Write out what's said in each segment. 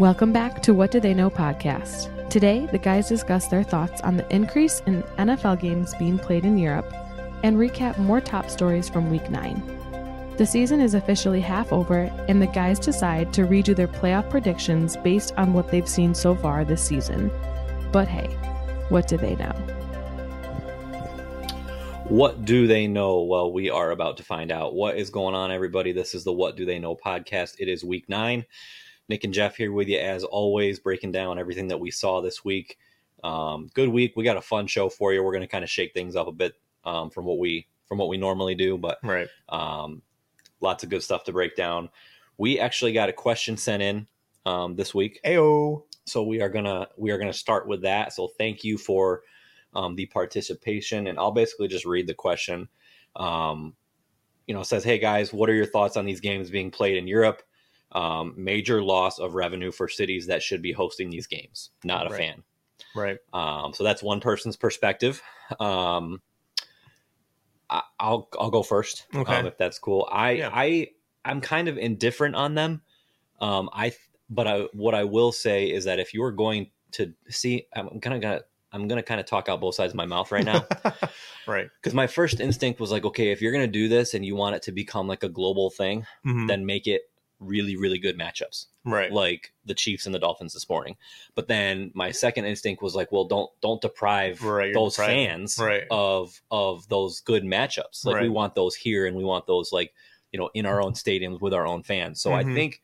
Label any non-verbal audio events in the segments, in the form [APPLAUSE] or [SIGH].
Welcome back to What Do They Know podcast. Today, the guys discuss their thoughts on the increase in NFL games being played in Europe and recap more top stories from week 9. The season is officially half over, and the guys decide to redo their playoff predictions based on what they've seen so far this season. But hey, what do they know? What do they know? Well, we are about to find out. What is going on, everybody? This is the What Do They Know podcast. It is week nine. Nick and Jeff here with you as always, breaking down everything that we saw this week. Um, good week. We got a fun show for you. We're going to kind of shake things up a bit um, from what we from what we normally do, but Right. um, lots of good stuff to break down. We actually got a question sent in um, this week, Ayo. so we are gonna we are gonna start with that. So thank you for um, the participation, and I'll basically just read the question. Um, you know, it says, "Hey guys, what are your thoughts on these games being played in Europe? Um, major loss of revenue for cities that should be hosting these games. Not a Right. fan." Right. Um, so that's one person's perspective. Um, I, I'll I'll go first, Okay. um, if that's cool. I Yeah. I I'm kind of indifferent on them. Um, I but I what I will say is that if you are going to see, I'm gonna gonna I'm gonna kind of talk out both sides of my mouth right now [LAUGHS] right. [LAUGHS] because my first instinct was like, okay, if you're gonna do this and you want it to become like a global thing, Mhm. then make it really really good matchups right. like the Chiefs and the Dolphins this morning. But then my second instinct was like, well, don't don't deprive Right, those depriving- fans right. of of those good matchups. Like we want those here, and we want those like you know in our own stadiums with our own fans. So I Mhm. think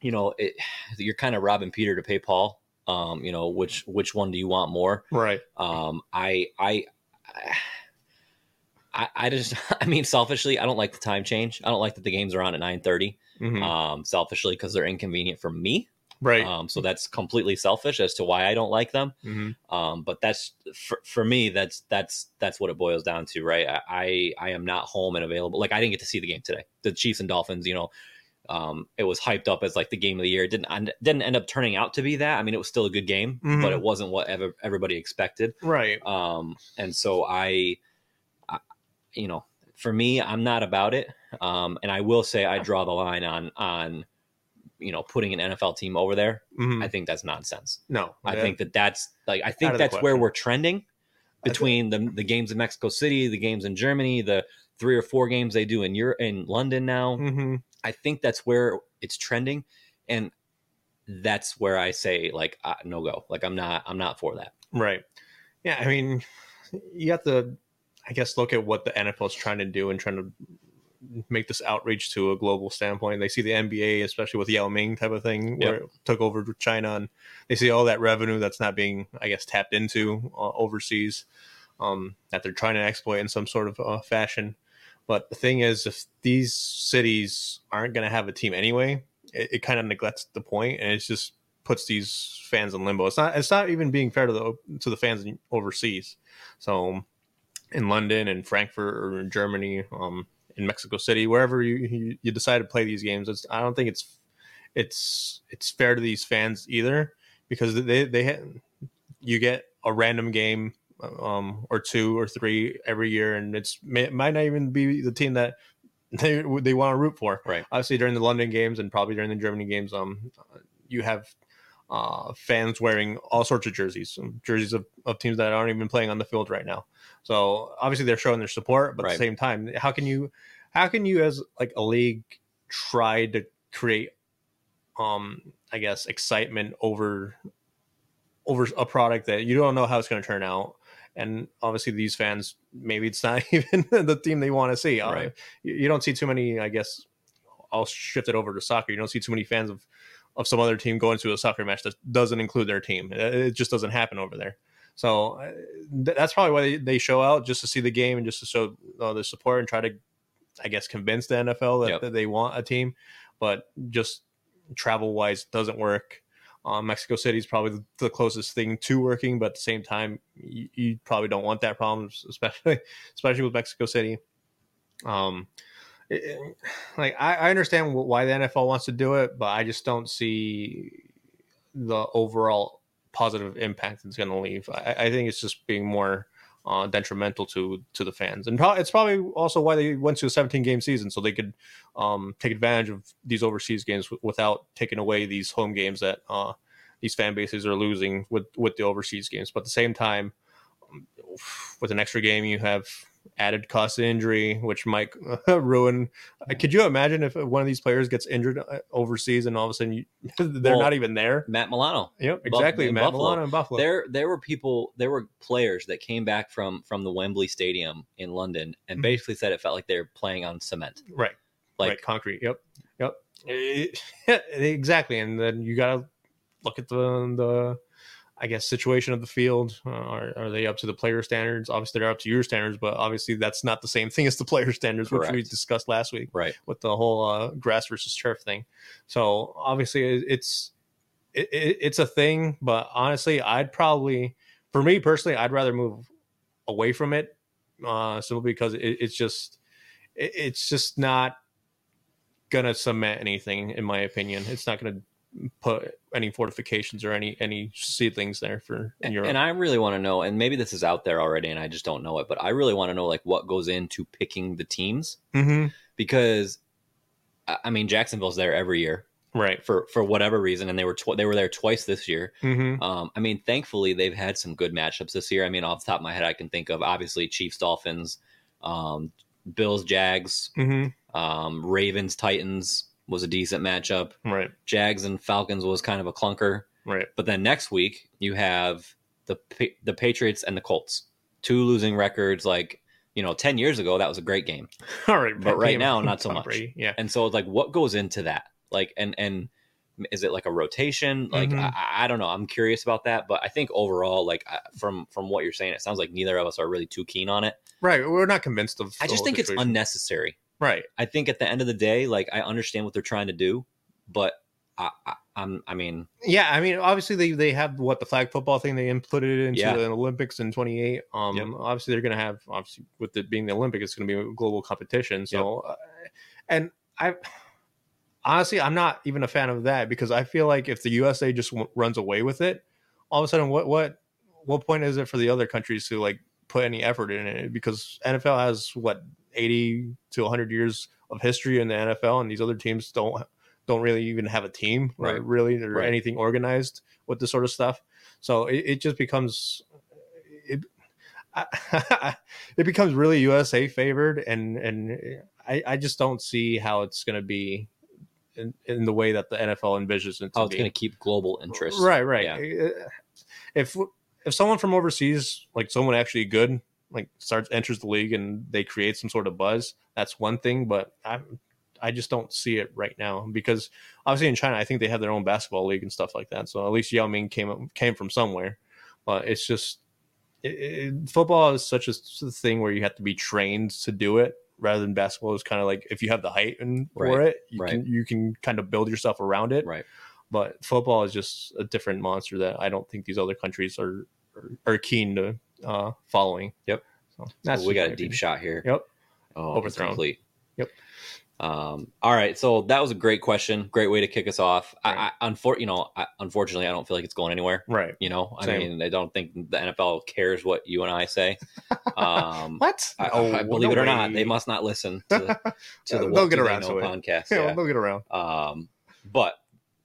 you know it, you're kind of robbing Peter to pay Paul. Um, you know which which one do you want more? right. Um, I I. I, I just, [LAUGHS] I mean, selfishly, I don't like the time change. I don't like that the games are on at nine thirty Mhm. um, selfishly because they're inconvenient for me. right. Um, so that's completely selfish as to why I don't like them. Mhm. Um, but that's for, for me. That's that's that's what it boils down to, right? I, I I am not home and available. Like I didn't get to see the game today. The Chiefs and Dolphins. You know, um, it was hyped up as like the game of the year. It didn't end- didn't end up turning out to be that. I mean, it was still a good game, Mhm. but it wasn't what ever, everybody expected. Right. Um, and so I, I, you know, for me, I'm not about it. Um, and I will say I draw the line on on you know putting an NFL team over there. Mhm. I think that's nonsense. no. I Yeah. think that that's like I think that's where we're trending between the the games in Mexico City, the games in Germany, the three or four games they do in Europe in London now. Mhm. I think that's where it's trending, and that's where I say like uh, no go. Like I'm not I'm not for that. Right. Yeah. I mean, you have to, I guess, look at what the NFL is trying to do and trying to make this outreach to a global standpoint. They see the NBA, especially with Yao Ming type of thing, where it took over China, and they see all that revenue that's not being, I guess, tapped into uh, overseas um, that they're trying to exploit in some sort of uh, fashion. But the thing is, if these cities aren't going to have a team anyway, it, it kind of neglects the point, and it just puts these fans in limbo. It's not. It's not even being fair to the to the fans overseas. So, in London and Frankfurt or in Germany, um, in Mexico City, wherever you, you you decide to play these games, it's, I don't think it's it's it's fair to these fans either because they they you get a random game um or two or three every year and it's may, might not even be the team that [LAUGHS] they they want to root for Right. obviously during the london games and probably during the germany games um you have uh fans wearing all sorts of jerseys jerseys of, of teams that aren't even playing on the field right now. So obviously they're showing their support but at the same time how can you how can you as like a league try to create um i guess excitement over over a product that you don't know how it's going to turn out? And obviously these fans maybe it's not [LAUGHS] even the team they want to see. Uh, Right. you, you don't see too many i guess i'll shift it over to soccer. You don't see too many fans of of some other team going to a soccer match that doesn't include their team it just doesn't happen over there so uh, th- that's probably why they, they show out just to see the game and just to show uh, their support and try to i guess convince the nfl that, Yep. that they want a team but just travel wise doesn't work um, Mexico City is probably the, the closest thing to working, but at the same time, you, you probably don't want that problem, especially [LAUGHS] especially with Mexico City. Um, like I, I understand why the NFL wants to do it, but I just don't see the overall positive impact it's going to leave. I, I think it's just being more uh, detrimental to to the fans. And pro- it's probably also why they went to a 17 game season so they could um, take advantage of these overseas games w- without taking away these home games that uh, these fan bases are losing with with the overseas games. But at the same time, um, with an extra game, you have added cost of injury, which might [LAUGHS] ruin. uh, Could you imagine if one of these players gets injured uh, overseas and all of a sudden you, [LAUGHS] they're Well, not even there? Matt Milano. Yep, exactly. in Matt Buffalo. Milano in Buffalo. There, there were people, there were players that came back from from the Wembley Stadium in London and Mhm. basically said it felt like they were playing on cement. right. Like, right, concrete. Yep, yep, Eh, [LAUGHS] exactly. And then you gotta look at the the, I guess, situation of the field. Uh, are are they up to the player standards? Obviously, they're up to your standards, but obviously that's not the same [LAUGHS] thing as the player standards, which we discussed last week right, with the whole uh, grass versus turf thing. So obviously, it's it, it, it's a thing, but honestly, I'd probably, for me personally, I'd rather move away from it, uh, simply because it, it's just it, it's just not gonna cement anything, in my opinion. It's not gonna put any fortifications or any any seedlings there for in Europe. and I really want to know, and maybe this is out there already, and I just don't know it, but I really want to know like what goes into picking the teams mm-hmm. because, I I mean, Jacksonville's there every year Right. for for whatever reason, and they were tw- they were there twice this year. Mm-hmm. Um, I mean, thankfully they've had some good matchups this year. I mean, off the top of my head, I can think of obviously Chiefs, Dolphins, um, Bills, Jags, Mm-hmm. um, Ravens, Titans was a decent matchup. Right. Jags and Falcons was kind of a clunker. Right. But then next week you have the the Patriots and the Colts, two losing records. Like you know, ten years ago that was a great game, [LAUGHS] All right. but right now not so [LAUGHS] much. Brady. Yeah. And so it's like, what goes into that? Like, and and is it like a rotation? Like, Mhm. I, I don't know. I'm curious about that. But I think overall, like from from what you're saying, it sounds like neither of us are really too keen on it. Right. We're not convinced of. I just think it's unnecessary. Right. I think at the end of the day, like I understand what they're trying to do, but I, I I'm I mean, Yeah, I mean, obviously they they have what the flag football thing they inputted into Yeah. the Olympics in 28. Um, Yep. obviously they're going to have obviously with it being the Olympic, it's going to be a global competition. So, uh, and I honestly I'm not even a fan of that because I feel like if the USA just w- runs away with it, all of a sudden what what what point is it for the other countries to like put any effort in it? Because NFL has what 80 to 100 years of history in the NFL, and these other teams don't don't really even have a team, or Right. really, or Right. anything organized with this sort of stuff. So it, it just becomes it. [LAUGHS] it becomes really USA favored, and and I, I just don't see how it's going to be in, in the way that the NFL envisions it to how it's going to keep global interest. Right, right. Yeah. If if someone from overseas, like someone actually good, like starts enters the league and they create some sort of buzz, that's one thing. But I I just don't see it right now because obviously in China, I think they have their own basketball league and stuff like that. So at least Yao Ming came came from somewhere, but it's just it, it, football is such a thing where you have to be trained to do it. Rather than basketball is kind of like if you have the height and for Right, it, you right. can you can kind of build yourself around it Right. but football is just a different monster that I don't think these other countries are are, are keen to uh, following. Yep. So That's we got a deep shot here. Yep. Oh, Overthrown. Complete. Yep. Um, all right, so that was a great question. Great way to kick us off. I, Right. I, unfor- you know, I, unfortunately, I don't feel like it's going anywhere. Right. You know, I Same. mean, I don't think the NFL cares what you and I say. Um, [LAUGHS] What? I, Oh, I- believe no it or not, they must not listen to, to the [LAUGHS] They'll get around to it. podcast. Yeah, Yeah. they'll get around. Um, but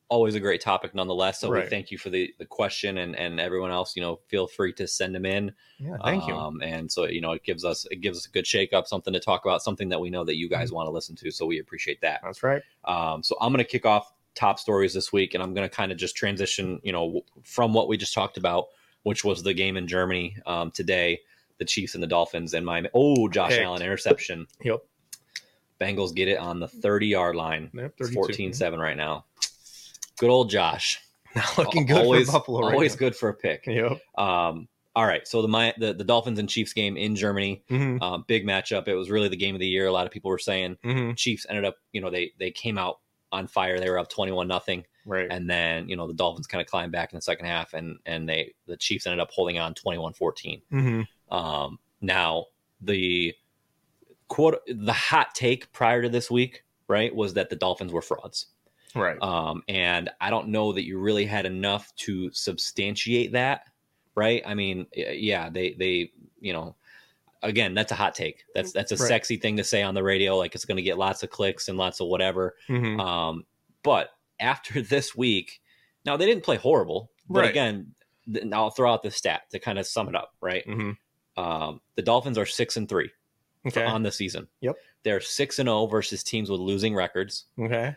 always a great topic nonetheless. So we thank you for the, the question and, and everyone else, you know, feel free to send them in. Yeah, thank you. Um, and so, you know, it gives us, it gives us a good shake up, something to talk about, something that we know that you Mm-hmm. guys want to listen to. So we appreciate that. That's right. Um, so I'm going to kick off top stories this week, and I'm going to kind of just transition, you know, from what we just talked about, which was the game in Germany um, today, the Chiefs and the Dolphins, and my oh, Josh Picked. Allen interception. Yep. Bengals get it on the 30 yard line, Yep, 32. 14 7 right now. Good old Josh. [LAUGHS] Not looking good always, for Buffalo. right always now. good for a pick. Yep. Um, all right, so the, my, the the Dolphins and Chiefs game in Germany, hmm um, big matchup. It was really the game of the year. A lot of people were saying hmm Chiefs ended up, you know, they they came out on fire. They were up twenty one nothing, Right. and then you know the Dolphins kind of climbed back in the second half, and and they the Chiefs ended up holding on 21-14. hmm Um, now the quote the hot take prior to this week, right, was that the Dolphins were frauds. Right. Um, and I don't know that you really had enough to substantiate that, right? I mean, yeah, they they you know, again, that's a hot take. That's that's a Right. sexy thing to say on the radio. Like it's going to get lots of clicks and lots of whatever. Mhm. Um, but after [LAUGHS] this week, now they didn't play horrible. But Right. again, th- I'll throw out the stat to kind of sum it up. Right, Mhm. um, the Dolphins are six and three Okay. on the season. Yep. they're six and zero versus teams with losing records. okay.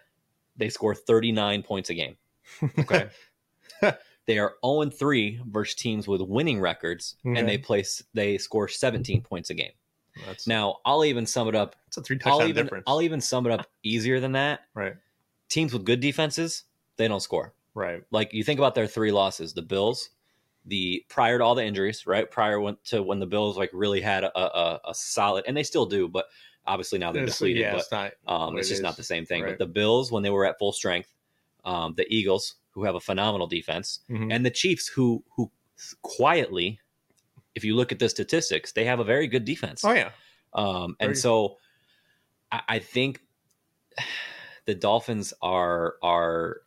They score thirty nine points a game. Okay. [LAUGHS] they are 0 and 3 versus teams with winning records, Okay. and they place they score 17 points a game. That's Now, I'll even sum it up. that's a three I'll touchdown even difference. I'll even sum it up easier than that. right. Teams with good defenses, they don't score. Right. Like you think about their three losses: the Bills, the prior to all the injuries, right? Prior when, to when the Bills like really had a, a, a solid, and they still do, but obviously now they're It's- depleted. yeah, but it's not. Um, it's it just is. not the same thing. Right. But the Bills, when they were at full strength, um, the Eagles, who have a phenomenal defense, Mhm. and the Chiefs, who who quietly, if you look at the statistics, they have a very good defense. Oh yeah. Um, and so, I, I think [SIGHS] the Dolphins are are.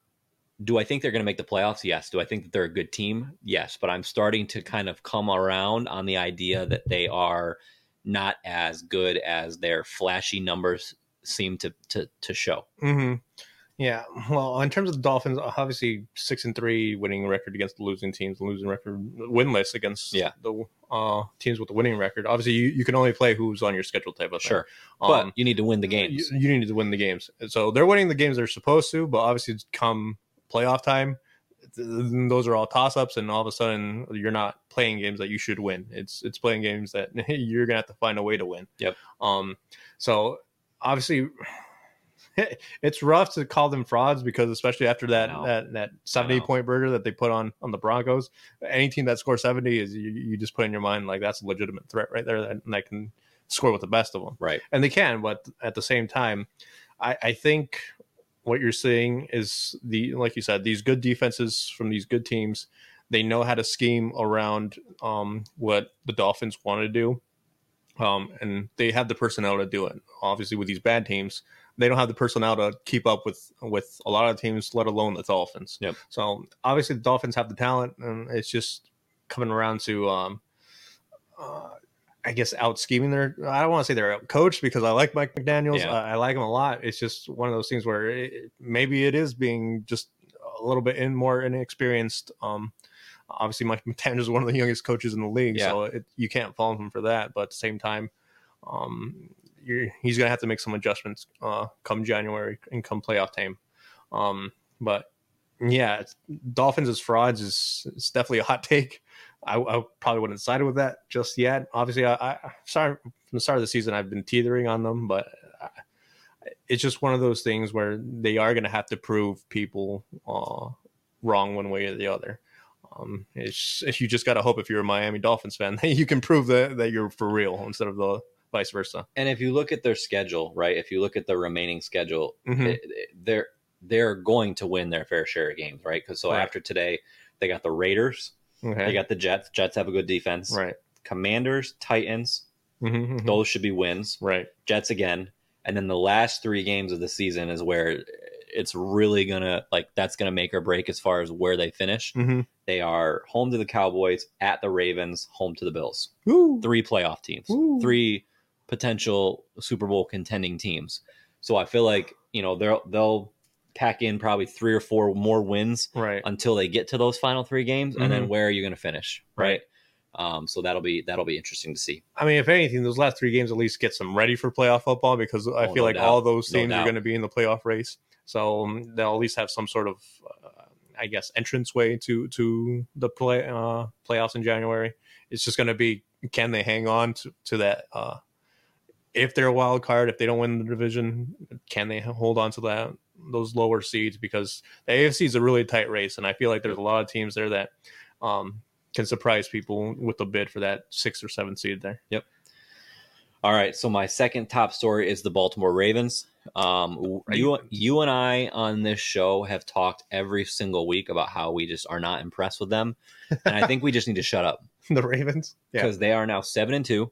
Do I think they're going to make the playoffs? Yes. Do I think that they're a good team? Yes. But I'm starting to kind of come around on the idea that they are not as good as their flashy numbers seem to to to show. hmm Yeah. Well, in terms of the Dolphins, obviously six and three winning record against the losing teams, losing record winless against Yeah. the uh, teams with the winning record. Obviously, you, you can only play who's on your schedule type of thing. Sure, but Um, you need to win the games. You, you need to win the games. So they're winning the games they're supposed to, but obviously, it's come playoff time, those are all toss ups, and all of a sudden, you're not playing games that you should win. It's it's playing games that [LAUGHS] you're gonna have to find a way to win. Yep. Um. So obviously. [LAUGHS] It's rough to call them frauds because especially after that that that seventy know. point burger that they put on on the Broncos, any team that scores seventy is you, you just put in your mind like that's a legitimate threat right there that, that can score with the best of them right. and they can but at the same time I, I think what you're seeing is the like you said these good defenses from these good teams. They know how to scheme around um, what the dolphins want to do um, and they have the personnel to do it. Obviously with these bad teams they don't have the personnel to keep up with with a lot of teams let alone the dolphins. Yep. so obviously the dolphins have the talent and it's just coming around to um, uh, I guess out scheming their. I don't want to say they're out coached because I like Mike McDaniel's. Yeah. I, I like him a lot. It's just one of those things where it, maybe it is being just a little bit in more inexperienced. Um, obviously Mike [LAUGHS] McDaniel is one of the youngest coaches in the league, Yeah. so it, you can't fault him for that. But at the same time, um, you're, he's gonna have to make some adjustments uh, come January and come playoff time. Um, but yeah, Dolphins as frauds is it's definitely a hot [LAUGHS] take. I, I probably wouldn't sided with that just yet. Obviously, I, I sorry from the start of the season I've been teetering on them, but I, it's just one of those things where they are going to have to prove people uh, wrong one way or the other. Um, it's if you just got to hope if you're a Miami Dolphins fan [LAUGHS] that you can prove that that you're for real instead of the vice versa. And if you look at their schedule, right? If you look at the remaining schedule, Mhm. it- they're they're going to win their fair share of games, right? Because so Right. after today, they got the Raiders, Okay, they got the Jets. Jets have a good defense. right, Commanders, Titans, Mhm, mhm. those should be wins. right, Jets again, and then the last three games of the season is where it's really gonna like that's gonna make or break as far as where they finish. Mhm. They are home to the Cowboys, at the Ravens, home to the Bills. Woo. Three playoff teams, three potential Super Bowl contending teams. So I feel like you know they'll they'll pack in probably three or four more wins right. until they get to those final three games, and then Mhm. where are you going to finish, right? Right. Um, so that'll be that'll be interesting to see. I mean, if anything, those last three games at least get some ready for playoff football because I Oh, feel no like doubt. all those No teams are going to be in the playoff race. So um, they'll at least have some sort of, uh, I guess, entrance way to to the play uh, playoffs in January. It's just going to be can they hang on to, to that? Uh, if they're a wild card, if they don't win the division, can they hold on to that those lower seeds? Because the AFC is a really tight race, and I feel like there's a lot of teams there that um, can surprise people with a bid for that six or seven seed there. Yep. All right, so my second top story is the Baltimore Ravens. Um, you you and I on this show have talked every single week about how we just are not impressed with them, and I think we just need to shut up [LAUGHS] the Ravens. Yeah. because they are now seven and 2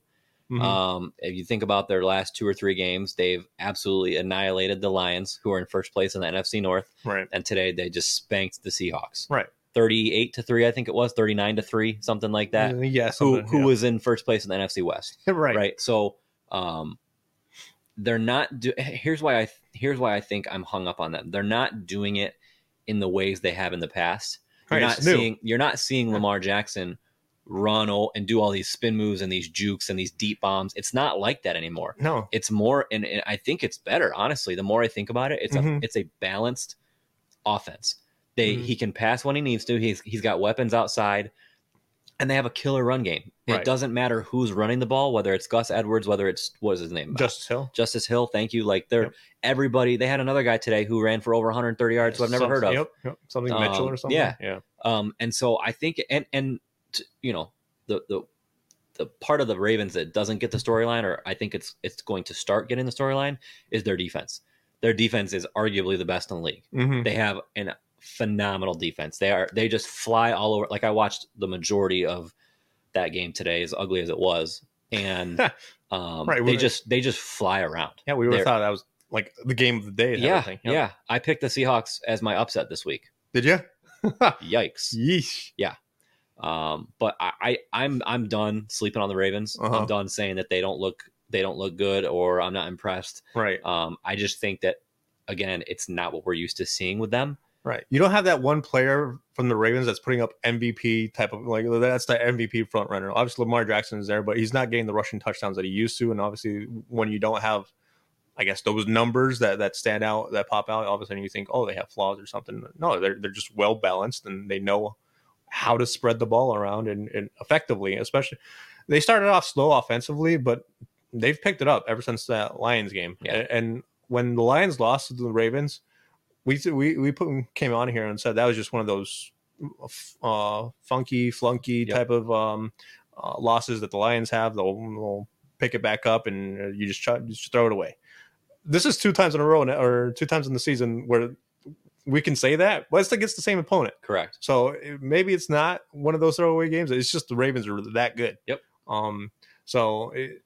Mhm. Um, if you think about their last two or three games, they've absolutely annihilated the Lions, who are in first place in the NFC North, right. and today they just spanked the Seahawks. Right. 38 to 3 i think it was 39 to 3 something like that yeah, who who yeah. was in first place in the nfc west [LAUGHS] right? right so um they're not do- here's why i here's why i think i'm hung up on them they're not doing it in the ways they have in the past you're Right, not seeing you're not seeing lamar jackson run and do all these spin moves and these jukes and these deep bombs it's not like that anymore No, it's more and, and i think it's better honestly the more i think about it it's a Mhm. it's a balanced offense they Mhm. he can pass when he needs to he's he's got weapons outside and they have a killer run game Right. it doesn't matter who's running the ball whether it's gus edwards whether it's what is his name Justice Hill. justice hill thank you like they're Yep. everybody they had another guy today who ran for over 130 yards who i've never Some- heard of Yep, yep. Something Mitchell Um, or something. yeah. yeah. um, and so I think, and and t- you know, the the the part of the Ravens that doesn't get the storyline, or I think it's it's going to start getting the storyline, is their defense. Their defense is arguably the best in the league. Mhm. They have an phenomenal defense. They are they just fly all over. Like I watched the majority of that game today, as ugly as it was, and [LAUGHS] um, Right, they just they just fly around. Yeah, we would have thought that was like the game of the day. Yeah. Yep. yeah. I picked the Seahawks as my upset this week. Did you? [LAUGHS] Yikes. Yeesh. Um, but I, I I'm I'm done sleeping on the Ravens. Uh-huh. I'm done saying that they don't look they don't look good or I'm not impressed. Right. Um, I just think that again, it's not what we're used to seeing with them. Right. You don't have that one player from the Ravens that's putting up MVP type of like that's the MVP front runner. Obviously Lamar Jackson is there, but he's not getting the rushing touchdowns that he used to. And obviously when you don't have I guess those numbers that that stand out that pop out, all of a sudden you think, oh, they have flaws or something. No, they're they're just well balanced and they know how to spread the ball around and, and effectively, especially they started off slow offensively, but they've picked it up ever since that Lions game. Yeah. And when the Lions lost to the Ravens, we we we put came on here and said that was just one of those uh, funky flunky Yep. type of um, uh, losses that the Lions have. They'll, they'll pick it back up and uh, you just try, just throw it away. This is two times in a row, or two times in the season where we can say that, but it's against the same opponent. Correct. So maybe it's not one of those throwaway games. It's just the Ravens are that good. Yep. Um. So it,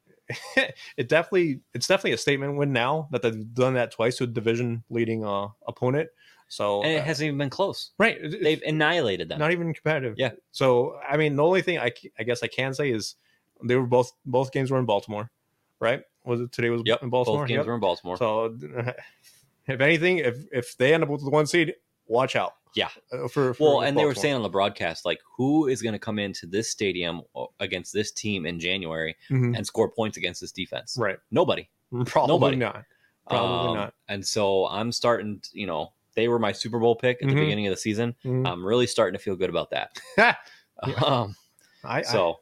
[LAUGHS] it definitely it's definitely a statement win now that they've done that twice to a division leading uh opponent. So And it uh, hasn't even been close. right, it- They've annihilated them. not even competitive. Yeah. So I mean, the only thing I, I guess I can say is they were both both games were in Baltimore, right? Was it today was Yep. in Baltimore? Both games Yep. were in Baltimore. So [LAUGHS] if anything, if if they end up with the one seed, watch out. Yeah. Uh, For, for well, and they were saying on the broadcast, like, who is going to come into this stadium uh, against this team in January Mhm. and score points against this defense? right, Nobody. [LAUGHS] probably Nobody. not. Probably Um, not. And so I'm starting, to, you know, they were my Super Bowl pick at the Mhm. beginning of the season. Mhm. I'm really starting to feel good about that. [LAUGHS] Yeah. [LAUGHS] Um, I, so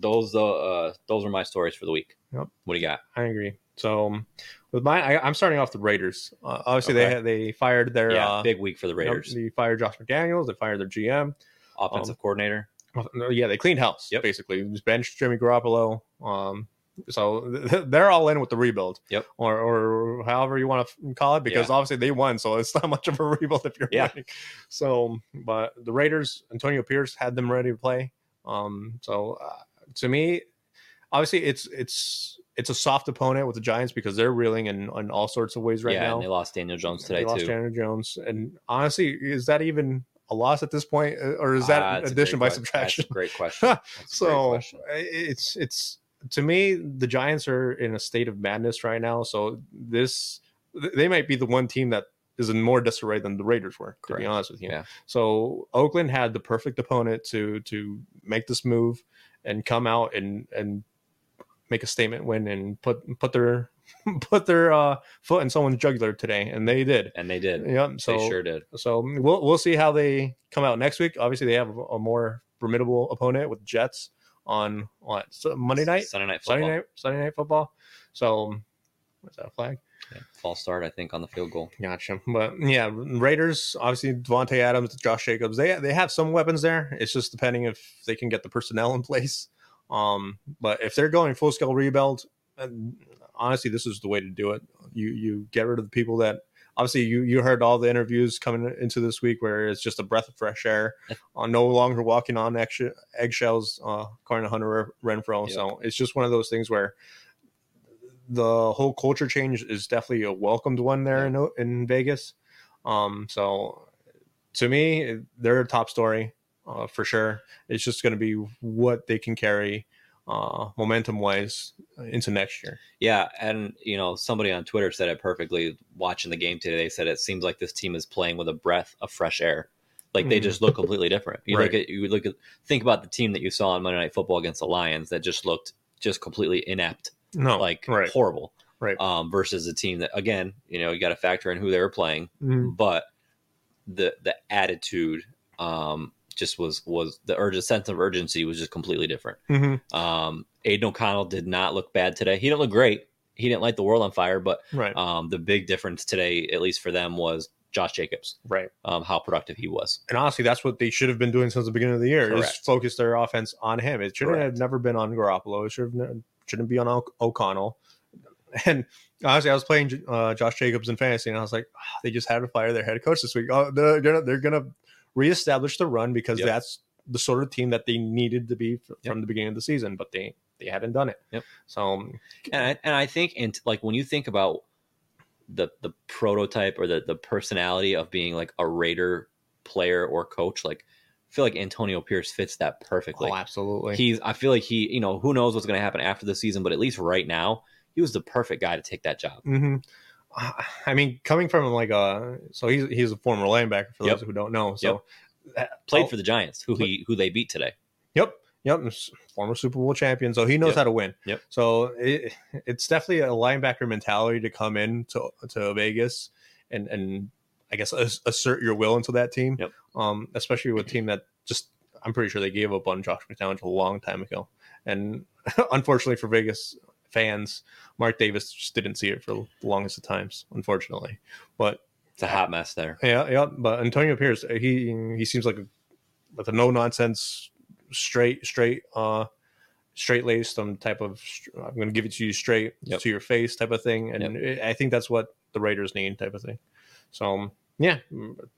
those uh, uh those are my stories for the week. Yep. What do you got? I agree. So um, with mine, I, I'm starting off the Raiders. Uh, obviously, Okay. they they fired their yeah, uh, big week for the you know, Raiders. they fired Josh McDaniels. They fired their GM. Offensive um, coordinator. Yeah, they cleaned house. Yep. basically, was benched Jimmy Garoppolo. Um, so th- [LAUGHS] they're all in with the rebuild. Yep. Or or however you want to call it, because Yeah. obviously they won, so it's [LAUGHS] not much of a rebuild if you're Yeah. winning. So, but the Raiders, Antonio Pierce had them ready to play. Um, so uh, to me, obviously it's it's it's a soft opponent with the Giants because they're reeling in, in all sorts of ways right yeah, now. and they lost Daniel Jones today They lost too. Daniel Jones, and honestly, is that even a loss at this point, uh, or is that a addition by subtraction? That's a great [LAUGHS] question. A great so question. it's it's to me the Giants are in a state of madness right now. So this they might be the one team that is in more disarray than the Raiders were, to be honest with you. Yeah. So Oakland had the perfect opponent to to make this move and come out and and make a statement win and put put their [LAUGHS] put their uh, foot in someone's jugular today, and they did. and they did. Yep. So they sure did. so we'll we'll see how they come out next week. Obviously, they have a, a more formidable opponent with Jets on what Monday night, Sunday night football. Sunday night, Sunday night football. So what's that a flag? Yeah, false start, I think, on the field goal. Gotcha. But yeah, Raiders obviously Davante Adams, Josh Jacobs. They they have some weapons there. It's just depending if they can get the personnel in [LAUGHS] place. Um, but if they're going full scale rebuild, uh, honestly, this is the way to do it. You you get rid of the people that obviously you you heard all the interviews coming into this week where it's just a breath of fresh air. Uh, no longer walking on egg- eggshells, uh, according to Hunter Renfrow. Yep. So it's just one of those things where the whole culture change is definitely a welcomed one there in in Vegas. Um, so to me, they're a top story uh, for sure. It's just going to be what they can carry uh, momentum wise into next year. Yeah, and you know somebody on Twitter said it perfectly. Watching the game today, they said it seems like this team is playing with a breath of fresh air. Like they Mhm. just look completely different. You look at you look at think about the team that you saw on Monday Night Football against the Lions that just looked just completely inept, No, like right, horrible. right. Um, versus a team that again, you know, you got to factor in who they were playing, Mhm. but the the attitude um just was was the urgent sense of urgency was just completely different. Mhm. Um, Aidan O'Connell did not look bad today. He didn't look great. He didn't light the world on fire, but Right, um, the big difference today, at least for them, was Josh Jacobs, right. um, how productive he was. And honestly, that's what they should have been doing since the beginning of the year: is focus their offense on him. It should have never been on Garoppolo. It should have shouldn't be on O- O'Connell. [LAUGHS] And honestly, I was playing uh, Josh Jacobs in fantasy, and I was like, "Ah, they just had to fire their head coach this week. Oh, they're gonna they're gonna reestablish the run because Yep. that's the sort of team that they needed to be f- Yep. from the beginning of the season, but they they hadn't done it. Yep. So um, And I, and I think, and like when you think about the the prototype or the the personality of being like a Raider player or coach, like I feel like Antonio Pierce fits that perfectly. oh, absolutely. He's, I feel like he, you know, who knows what's going to happen after the season, but at least right now, he was the perfect guy to take that job. hmm I mean, coming from like a so he's he's a former linebacker for Yep. those who don't know. So that- Played oh, for the Giants, who he who they beat today. Yep. Yep. Former Super Bowl champion. So he knows Yep. how to win. Yep. So it, it's definitely a linebacker mentality to come in to, to Vegas and, and I guess assert your will into that team. Yep. Um, especially with a team that just, I'm pretty sure they gave up on Josh McDowell a long time ago. And [LAUGHS] unfortunately for Vegas fans, Mark Davis just didn't see it for the longest of times, unfortunately. But It's a hot mess there. yeah, yeah. But Antonio Pierce, he he seems like a, like a no nonsense, straight, straight, uh, straight laced, some type of I'm going to give it to you straight Yep. to your face type of thing, and it- I think that's what the Raiders need type of thing. So um, yeah,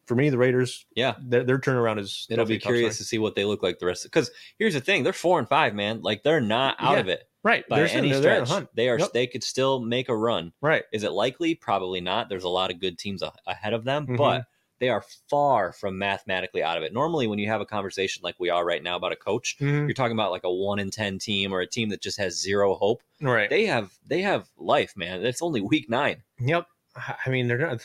for me, the Raiders, Yeah. their, their turnaround is. It'll be curious to see what they look like the rest. Because here's the thing: they're four and five, man. Like they're not out Yeah. of it. Right? by They're, any they're, they're in the stretch. hunt. They are. Yep. They could still make a run. Right, Is it likely? Probably not. There's a lot of good teams a- ahead of them, Mhm. but they are far from mathematically out of it. Normally, when you have a conversation like we are right now about a coach, Mhm. you're talking about like a one in ten team or a team that just has zero hope. right. They have they have life, man. It's only week nine. Yep. I I mean, they're not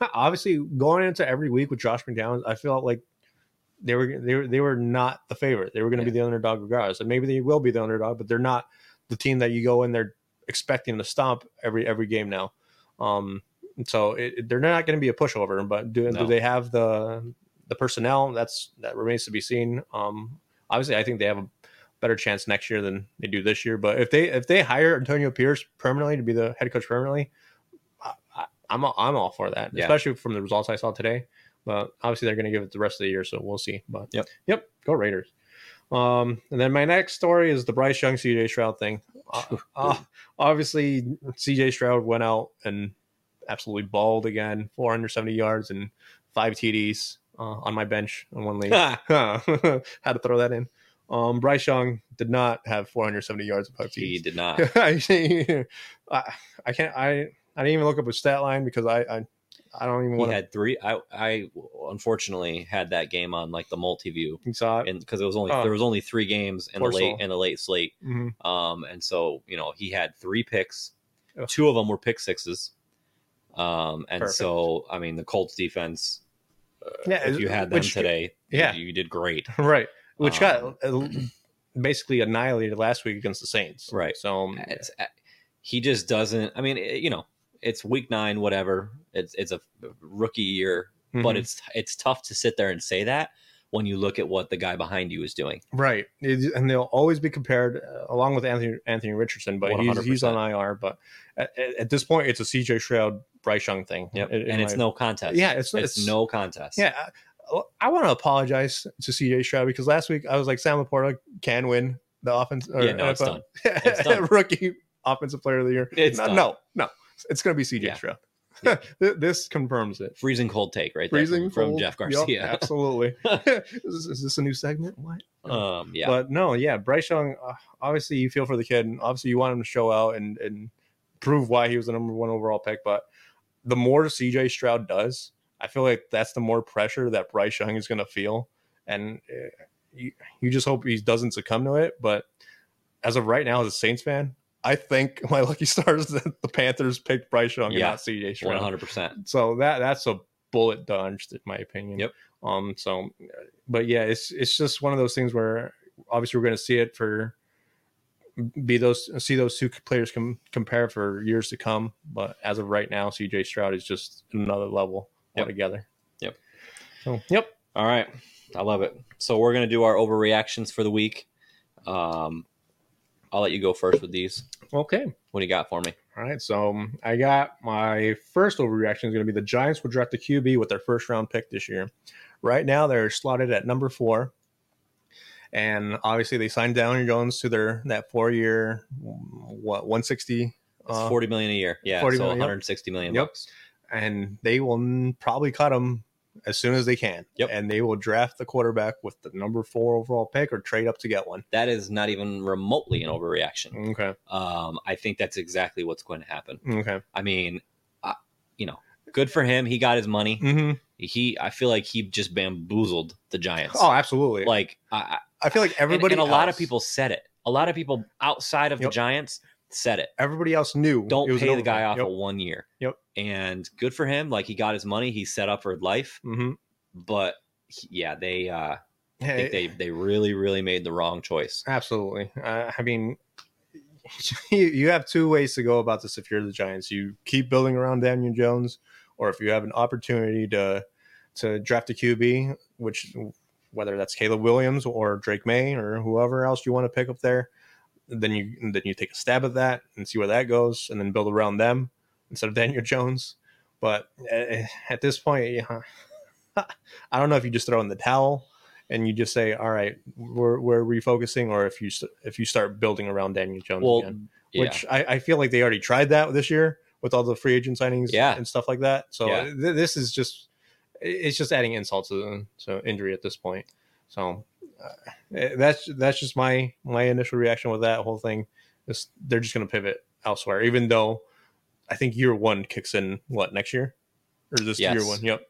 [LAUGHS] obviously going into every week with Josh McDowell. I feel like they were they were they were not the favorite. They were going to be the underdog regardless, and maybe they will be the underdog, but they're not the team that you go in there expecting to stomp every every game now. Um, so it, they're not going to be a pushover. But do, No. do they have the the personnel? That's that remains to be seen. Um, obviously, I think they have a better chance next year than they do this year. But if they if they hire Antonio Pierce permanently to be the head coach permanently, I, I, I'm all, I'm all for that, Yeah. especially from the results I saw today. But obviously, they're going to give it the rest of the year, so we'll see. But Yep. yep, go Raiders. Um, and then my next story is the Bryce Young CJ Stroud thing. Uh, [LAUGHS] uh, obviously, CJ Stroud went out and absolutely balled again, 470 yards and five TDs uh, on my bench on one league. [LAUGHS] [LAUGHS] Had to throw that in. Um, Bryce Young did not have 470 yards of five he did not. I, I can't. I I didn't even look up his stat line because I I, I don't even He want to. had three. I I unfortunately had that game on like the multi view, You saw it. and because it was only Oh. there was only three games in the late in the late slate. Mhm. Um, and so you know he had three picks. Ugh. Two of them were pick sixes. Um, and Perfect. so I mean the Colts defense. Uh, Yeah, if you had them today, yeah. you, you did great. [LAUGHS] Right, which Um, got uh, basically annihilated last week against the Saints. Right. So um, It's, uh, he just doesn't. I mean, it- you know, it's week nine, whatever. It's it's a rookie year, but mhm. it's it's tough to sit there and say that when you look at what the guy behind you is doing. right, and they'll always be compared uh, along with Anthony Anthony Richardson, but he's, he's on IR. But at, at this point, it's a CJ Stroud Bryce Young thing. Yep. and it's no contest. Yeah, it's, it's, it's no contest. Yeah, I, I want to apologize to CJ Stroud because last week I was like Sam LaPorta can win the offense. Or Yeah, no, it's done. It's [LAUGHS] done. rookie offensive player of the year. It's no, done. no, no, it's going to be CJ Yeah. Stroud. Yeah. [LAUGHS] This confirms it. freezing cold take right Freezing from, from. Jeff Garcia. [LAUGHS] absolutely. [LAUGHS] is, is this a new segment? What? um, yeah, But no, yeah, Bryce Young. Uh, obviously, you feel for the kid. and Obviously, you want him to show out and and prove why he was the number one overall pick. But the more CJ Stroud does, I feel like that's the more pressure that Bryce Young is going to feel, and uh, you, you just hope he doesn't succumb to it. But as of right now, as a Saints fan, I think [LAUGHS] my lucky stars that the Panthers picked Bryce Young Yeah. and not CJ Stroud. hundred percent. So that that's a bullet dodged, in my opinion. Yep. Um. So, but yeah, it's it's just one of those things where obviously we're going to see it for be those see those two players com- compare for years to come. But as of right now, CJ Stroud is just another level Yep. altogether. Yep. So yep. All right, I love it. So we're gonna do our overreactions for the week. Um, I'll let you go first with these. Okay. What do you got for me? All right, so um, I got my first overreaction is going to be the Giants will draft a QB with their first round pick this year. Right now, they're slotted at number four, and obviously they signed Daniel Jones to their that four year what one sixty, uh, forty million a year. Yeah, 40 so million, one hundred sixty million Yep. bucks. and they will probably cut him as soon as they can. Yep. and they will draft the quarterback with the number four overall pick or trade up to get one. That is not even remotely an overreaction. Okay, Um, I think that's exactly what's going to happen. okay, I mean, uh, you know, good for him. He got his money. hmm He, I feel like he just bamboozled the Giants. oh, absolutely. like I, I, I feel like everybody and, a lot of people said it. A lot of people outside of Yep. the Giants said it. everybody else knew. Don't it was pay the guy off overpay. for one year. Yep. And good for him. Like he got his money. He's set up for life. Yep. hmm But yeah, they, uh, Hey, think they, they really, really made the wrong choice. Absolutely. Uh, I mean, [LAUGHS] you, you have two ways to go about this if you're the Giants. You keep building around Daniel Jones, or if you have an opportunity to to draft a QB, which whether that's Caleb Williams or Drake Maye or whoever else you want to pick up there, then you then you take a stab at that and see where that goes, and then build around them instead of [LAUGHS] Daniel Jones. But uh, at this point, yeah, [LAUGHS] I don't know if you just throw in the towel and you just say, "All right, we're we're refocusing," or if you if you start building around Daniel Jones Well, again, yeah. which I, I feel like they already tried that this year with all the free agent signings, Yeah. and stuff like that. So Yeah. th- this is just it's just adding insult to to injury at this point. So eh, that's that's just my my initial reaction with that whole thing. Is they're just going to pivot elsewhere, even though I think year one kicks in what next year or this Yes. year one. Yep.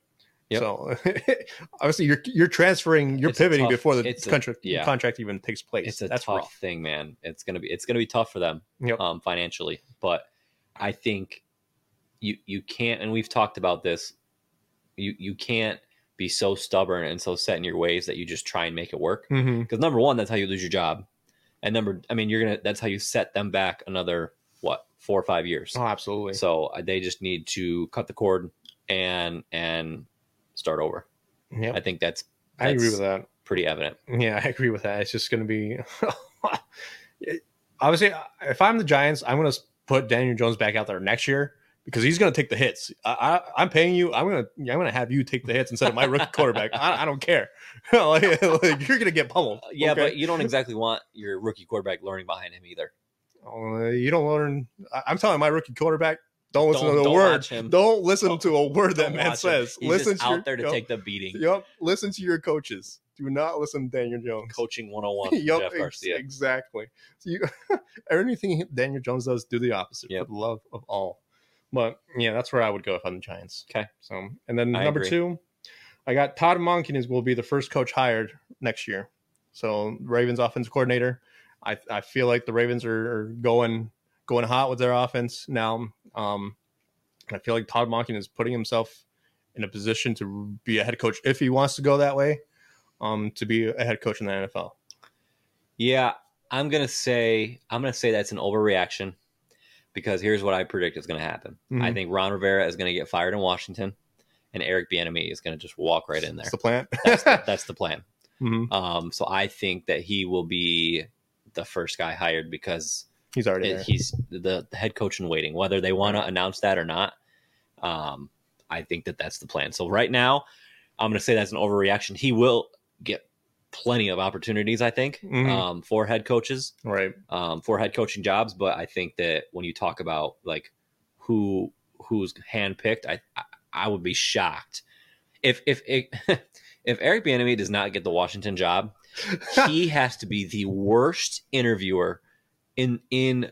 Yep. So [LAUGHS] obviously you're you're transferring, you're It's pivoting tough- before the contract yeah. contract even takes place. it's a That's tough rough. thing, man. It's gonna be it's gonna be tough for them Yep. um, financially, but I think you you can't, and we've talked about this. You you can't be so stubborn and so set in your ways that you just try and make it work. Mm-hmm. Because number one, that's how you lose your job, and number, I mean, you're gonna that's how you set them back another what four or five years. Oh, absolutely. So uh, they just need to cut the cord and and start over. Yeah, I think that's I agree with that. pretty evident. Yeah, [LAUGHS] I agree with that. It's just going to be [LAUGHS] obviously if I'm the Giants, I'm going to put Daniel Jones back out there next year because he's going to take the hits. I, I, I'm paying you. I'm going to I'm going to have you take the hits instead of my rookie [LAUGHS] quarterback. I, I don't care. [LAUGHS] like, like, you're going to get pummeled. Uh, Yeah, okay? but you don't exactly want your rookie quarterback learning behind him either. Uh, you don't learn. I, I'm telling my rookie quarterback, don't listen Don't- to the word. Don't listen Don't- to a word that man says. He's listen just to out your, there to yep, take the beating. Yep. Listen to your coaches. Do not listen to Daniel Jones. Coaching 101 [LAUGHS] Yep, Jeff ex- Garcia. exactly. So you, anything Daniel Jones does, do the opposite Yep. for the love of all. But yeah, that's where I would go if I'm the Giants. Okay. So and then I number agree. two, I got Todd Monken is will be the first coach hired next year. So Ravens offense coordinator. I I feel like the Ravens are, are going going hot with their offense now. Um, I feel like Todd Monken is putting himself in a position to be a head coach if he wants to go that way. Um, to be a head coach in the NFL. Yeah, I'm gonna say I'm gonna say that's an overreaction because here's what I predict is gonna happen. I Mhm. think Ron Rivera is gonna get fired in Washington, and Eric Bieniemy is gonna just walk right in there. That's the plan. That's the, [LAUGHS] that's the plan. Mhm. Um, so I think that he will be the first guy hired because He's already it- there. he's the, the head coach in waiting, whether they want to announce that or not. Um, I think that that's the plan. So right now, I'm going to say that's an overreaction. He will get plenty of opportunities, I think, Mhm. um, for head coaches, right. um, for head coaching jobs. But I think that when you talk about like who who's handpicked, I I, would be shocked if if if, [LAUGHS] if Eric Bieniemy does not get the Washington job, [LAUGHS] he has to be the worst interviewer in in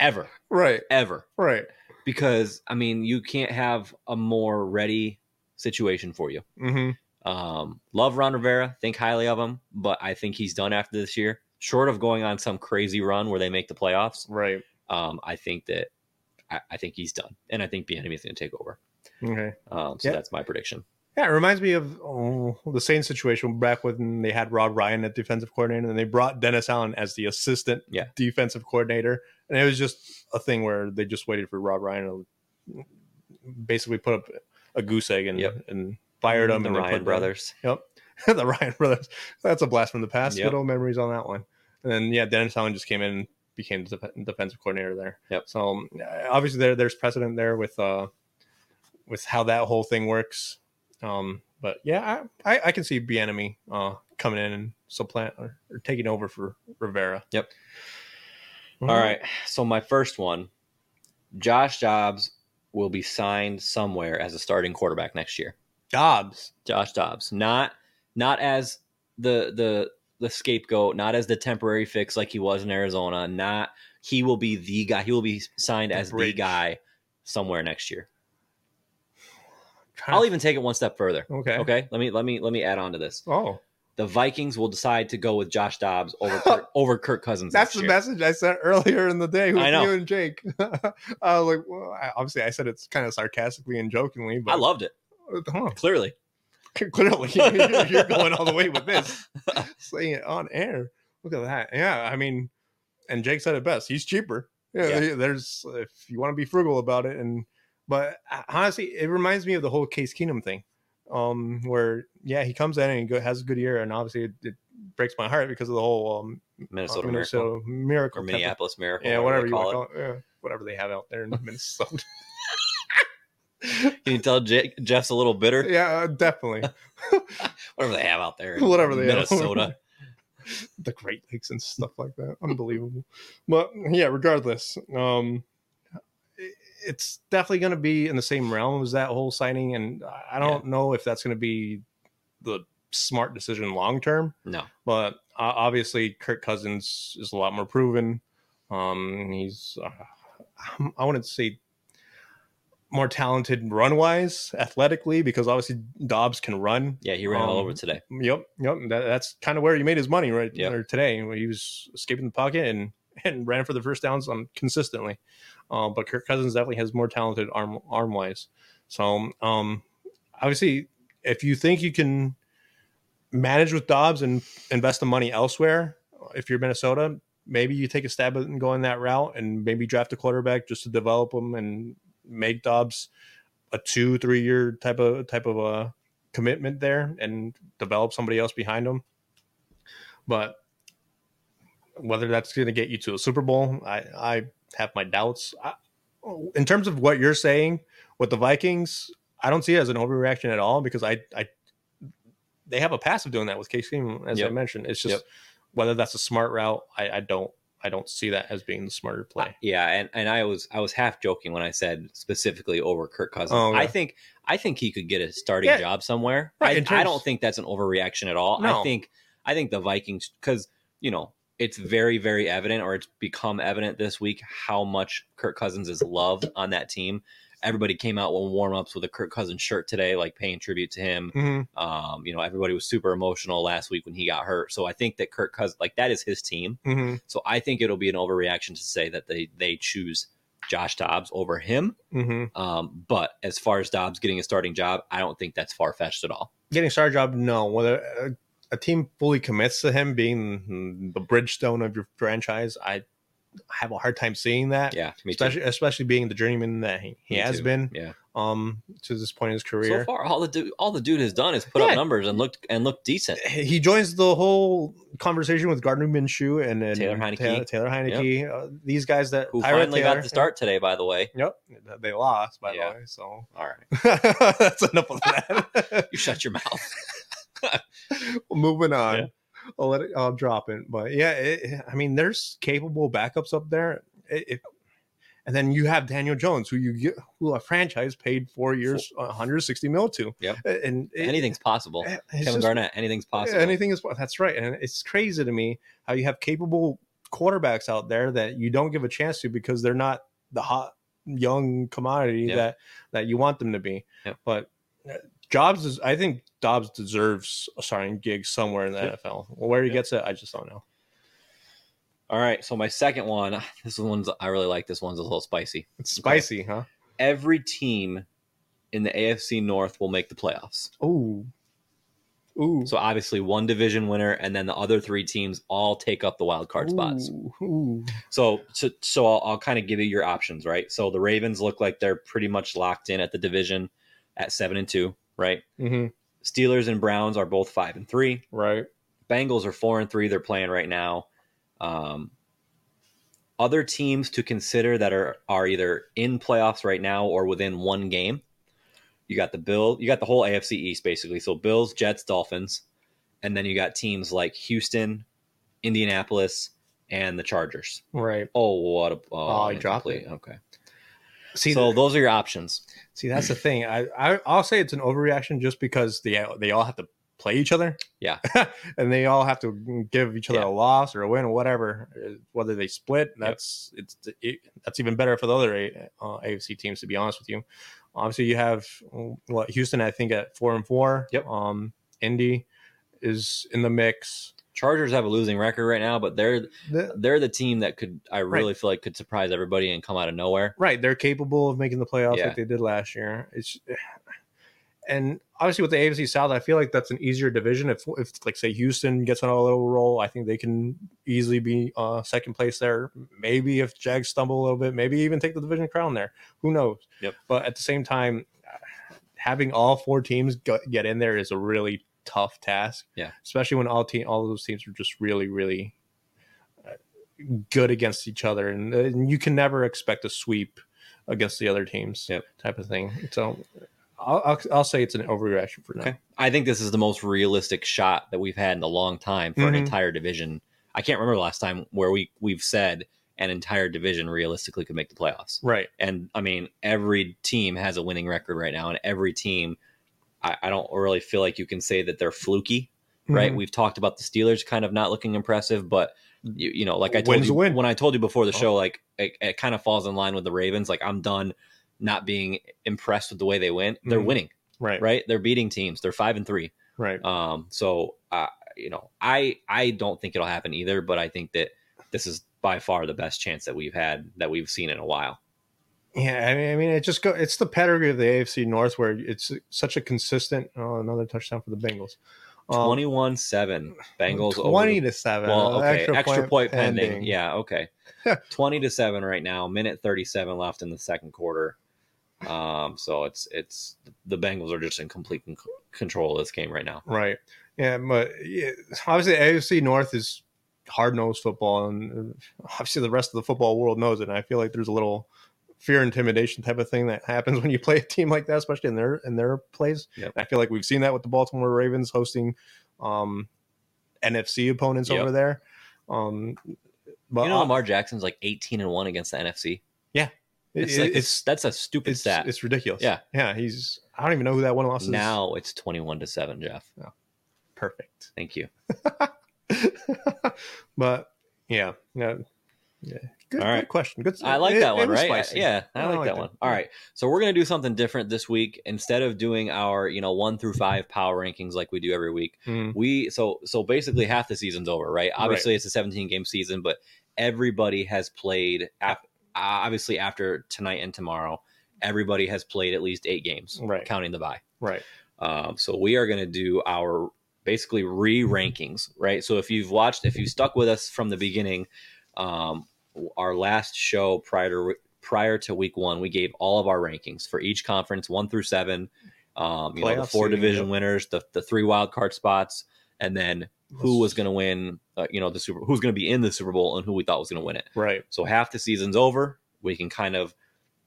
ever Right. ever Right. because I mean you can't have a more ready situation for you. Mm-hmm. Um, love Ron Rivera, think highly of him, but I think he's done after this year. Short of going on some crazy run where they make the playoffs, Right. um, I think that I, I think he's done, and I think Bieniemy is going to take over. Okay. Um, so Yeah. that's my prediction. Yeah, it reminds me of oh, the same situation back when they had Rob Ryan at defensive coordinator, and they brought Dennis Allen as the assistant Yeah. defensive coordinator, and it was just a thing where they just waited for Rob Ryan to basically put up a goose egg and Yep. and fired them. the and Ryan brothers. Yep, [LAUGHS] the Ryan brothers. That's a blast from the past. Yep. Good old memories on that one. And then yeah, Dennis Allen just came in and became the def- defensive coordinator there. Yep. So um, obviously there there's precedent there with uh with how that whole thing works. Um, but yeah, I, I, I can see Bieniemy uh coming in and supplant or, or taking over for Rivera. Yep. Mhm. All right. So my first one, Josh Jobs will be signed somewhere as a starting quarterback next year. Dobbs. Josh Dobbs, not not as the the the scapegoat, not as the temporary fix like he was in Arizona. Not he will be the guy. He will be signed The as the guy somewhere next year. I'll even take it one step further. okay. Okay, let me let me let me add on to this. Oh, The Vikings will decide to go with Josh Dobbs over Kirk, [LAUGHS] over Kirk Cousins. that's the year. message I sent earlier in the day with I know. you and Jake. Was [LAUGHS] uh, like, well, I, obviously, I said it's kind of sarcastically and jokingly, but I loved it. Huh. Clearly, Clearly, you're [LAUGHS] you're going all the way with this, saying it on air. Look at that. Yeah, I mean, and Jake said it best. He's cheaper. Yeah, Yeah. there's if you want to be frugal about it, and but uh, honestly, it reminds me of the whole Case Keenum thing, um, where yeah, he comes in and he has a good year, and obviously it, it breaks my heart because of the whole um, Minnesota, uh, Miracle Minnesota miracle, or Minneapolis Miracle. yeah, whatever you call to call it, yeah, whatever they have out there in Minnesota. [LAUGHS] [LAUGHS] Can you tell Jake, Jeff's a little bitter? yeah, uh, definitely. [LAUGHS] Whatever they have out there, Whatever they have. Minnesota. [LAUGHS] the Great Lakes and stuff like that. Unbelievable. But yeah, regardless, um, it's definitely going to be in the same realm as that whole signing, and I don't know if that's going to be the smart decision long term. No, But uh, obviously, Kirk Cousins is a lot more proven. Um, he's uh, I wouldn't say more talented run wise, athletically, because obviously Dobbs can run. yeah, he ran all Um, over today. Yep, yep. That, that's kind of where he made his money right Yep. there today. He was escaping the pocket and and ran for the first downs on consistently. Um, but Kirk Cousins definitely has more talented arm arm wise. So um, obviously, if you think you can manage with Dobbs and invest the money elsewhere, if you're Minnesota, maybe you take a stab at going that route and maybe draft a quarterback just to develop them and make Dobbs a two three year type of type of a commitment there and develop somebody else behind him. But whether that's going to get you to a Super Bowl, I I have my doubts. I, in terms of what you're saying with the Vikings, I don't see it as an overreaction at all because I I they have a pass of doing that with Case Keenum, as I mentioned. It's just Yep. whether that's a smart route. I, I don't I don't see that as being the smarter uh, play. Yeah, and, and I was I was half joking when I said specifically over Kirk Cousins. Oh, yeah. I think I think he could get a starting Yeah. job somewhere. Right, I, in I don't think that's an overreaction at all. No. I think I think the Vikings because you know it's very very evident or it's become evident this week how much Kirk Cousins is loved on that team. Everybody came out with warm ups with a Kirk Cousins shirt today, like paying tribute to him. Mm-hmm. Um, you know, everybody was super emotional last week when he got hurt. So I think that Kirk Cousins, like that is his team. Mm-hmm. So I think it'll be an overreaction to say that they they choose Josh Dobbs over him. Mm-hmm. Um, but as far as Dobbs getting a starting job, I don't think that's far fetched at all. Getting a starter job, no. Whether a, a team fully commits to him being the bridgestone of your franchise, I have a hard time seeing that. Yeah, me too. especially especially being the journeyman that he, he has too. been Yeah. um to this point in his career, So far, all the dude, all the dude has done is put Yeah. up numbers and looked and looked decent. he joins the whole conversation with Gardner Minshew and, and Taylor Heinicke. Taylor, Taylor Heinicke. Uh, these guys that Who Tyrod finally Taylor- got the start today, by the way. Yep, they lost by Yeah. the way. So All right, [LAUGHS] that's enough of that. [LAUGHS] you shut your mouth. [LAUGHS] Moving on. Yeah. I'll let it. I'll drop it. But yeah, it, I mean, there's capable backups up there. It, it- and then you have Daniel Jones, who you get, who a franchise paid four years, 160 mil to. Yep. And Anything's possible. Kevin just- Garnett, anything's possible. Anything is that's right, and it's crazy to me how you have capable quarterbacks out there that you don't give a chance to because they're not the hot young commodity Yep. that that you want them to be. Yep. But uh, Jobs is, I think Dobbs deserves a starting gig somewhere in the Yep. NFL. Where he Yep. gets it, I just don't know. All right, so my second one, this one's I really like. This one's a little spicy. It's spicy, huh? Every team in the AFC North will make the playoffs. Ooh, ooh. So obviously, one division winner, and then the other three teams all take up the wild card spots. Ooh, ooh. So, so, so I'll, I'll kind of give you your options, right? So the Ravens look like they're pretty much locked in at the division at seven and two, right? Mm-hmm. Steelers and Browns are both five and three. Right. Bengals are four and three. They're playing right now. Um, other teams to consider that are are either in playoffs right now or within one game. You got the Bill. You got the whole AFC East basically. So Bills, Jets, Dolphins, and then you got teams like Houston, Indianapolis, and the Chargers. Right. Oh, what a Oh, I dropped it. Okay. See, so those are your options. see, that's the thing. I, I I'll say it's an overreaction just because they they all have to play each other. Yeah. [LAUGHS] and they all have to give each other Yeah. a loss or a win or whatever. Uh, Whether they split, that's it's it, that's even better for the other A- uh, AFC teams. To be honest with you, obviously you have what Houston. I think at four and four. Yep. Um, Indy is in the mix. Chargers have a losing record right now, but they're The- they're the team that could I really feel like could surprise everybody and come out of nowhere. Right, they're capable of making the playoffs Yeah. like they did last year. It's and obviously with the AFC South, I feel like that's an easier division. If if like say Houston gets on a little roll, I think they can easily be uh, second place there. Maybe if Jags stumble a little bit, maybe even take the division crown there. Who knows? Yep. But at the same time, having all four teams get in there is a really tough task. Yeah. especially when all team all of those teams are just really really uh, good against each other, and, uh, and you can never expect a sweep against the other teams. Yep. type of thing. So. I'll, I'll, I'll say it's an overreaction for now. Okay. I think this is the most realistic shot that we've had in a long time for an Mhm. entire division. I can't remember the last time where we we've said an entire division realistically could make the playoffs. Right. And I mean, every team has a winning record right now, and every team, I, I don't really feel like you can say that they're fluky, right? Mhm. We've talked about the Steelers kind of not looking impressive, but you, you know, like I told Win's you when I told you before the Oh. show, like it, it kind of falls in line with the Ravens. Like I'm done not being impressed with the way they win. They're Mhm. winning, Right. right? They're beating teams. They're five and three. Right. Um, so uh, you know, I I don't think it'll happen either, but I think that this is by far the best chance that we've had that we've seen in a while. Yeah, I mean, I mean, it just go. It's the pedigree of the AFC North where it's such a consistent. Oh, another touchdown for the Bengals. Um, 21 7 Bengals over twenty the- to seven. well, okay, extra, point, pending. pending. Yeah, okay. [LAUGHS] 20 to 7 right now, minute 37 left in the second quarter. Um, so it's it's the Bengals are just in complete con- control of this game right now. Right. Yeah, but yeah, obviously AFC North is hard nosed football, and obviously the rest of the football world knows it. And I feel like there's a little fear intimidation type of thing that happens [LAUGHS] when you play a team like that, especially in their in their plays. Yep. I feel like we've seen that with the Baltimore Ravens hosting um, NFC opponents Yep. over there. Um, but you know, Lamar Jackson's like 18 and 1 against the NFC. Yeah, It's it- like it's that's a stupid it's, stat. it's ridiculous. Yeah. yeah. He's I don't even know who that one loss is. now it's 21 to 7, Jeff. perfect. Thank you. [LAUGHS] but yeah, yeah, yeah. Good, All right. good question. Good. I like it- that one, right? spicy. Yeah, I, like, that one. All right, so we're gonna do something different this week. Instead of doing our, you know, one through five power rankings like we do every week, Mm, we so so basically half the season's over, right? Obviously, it's a 17 game season, but everybody has played. ap- Obviously, after tonight and tomorrow, everybody has played at least eight games, Right. counting the bye. right. Um, so we are going to do our basically re rankings, right? So if you've watched, if you stuck with us from the beginning, um, our last show prior to prior to week one, we gave all of our rankings for each conference, one through seven. Um, you know, the four division yep. winners, the the three wild card spots, and then who was going to win. Uh, you know, the super who's going to be in the Super Bowl and who we thought was going to win it. Right. So half the season's over. We can kind of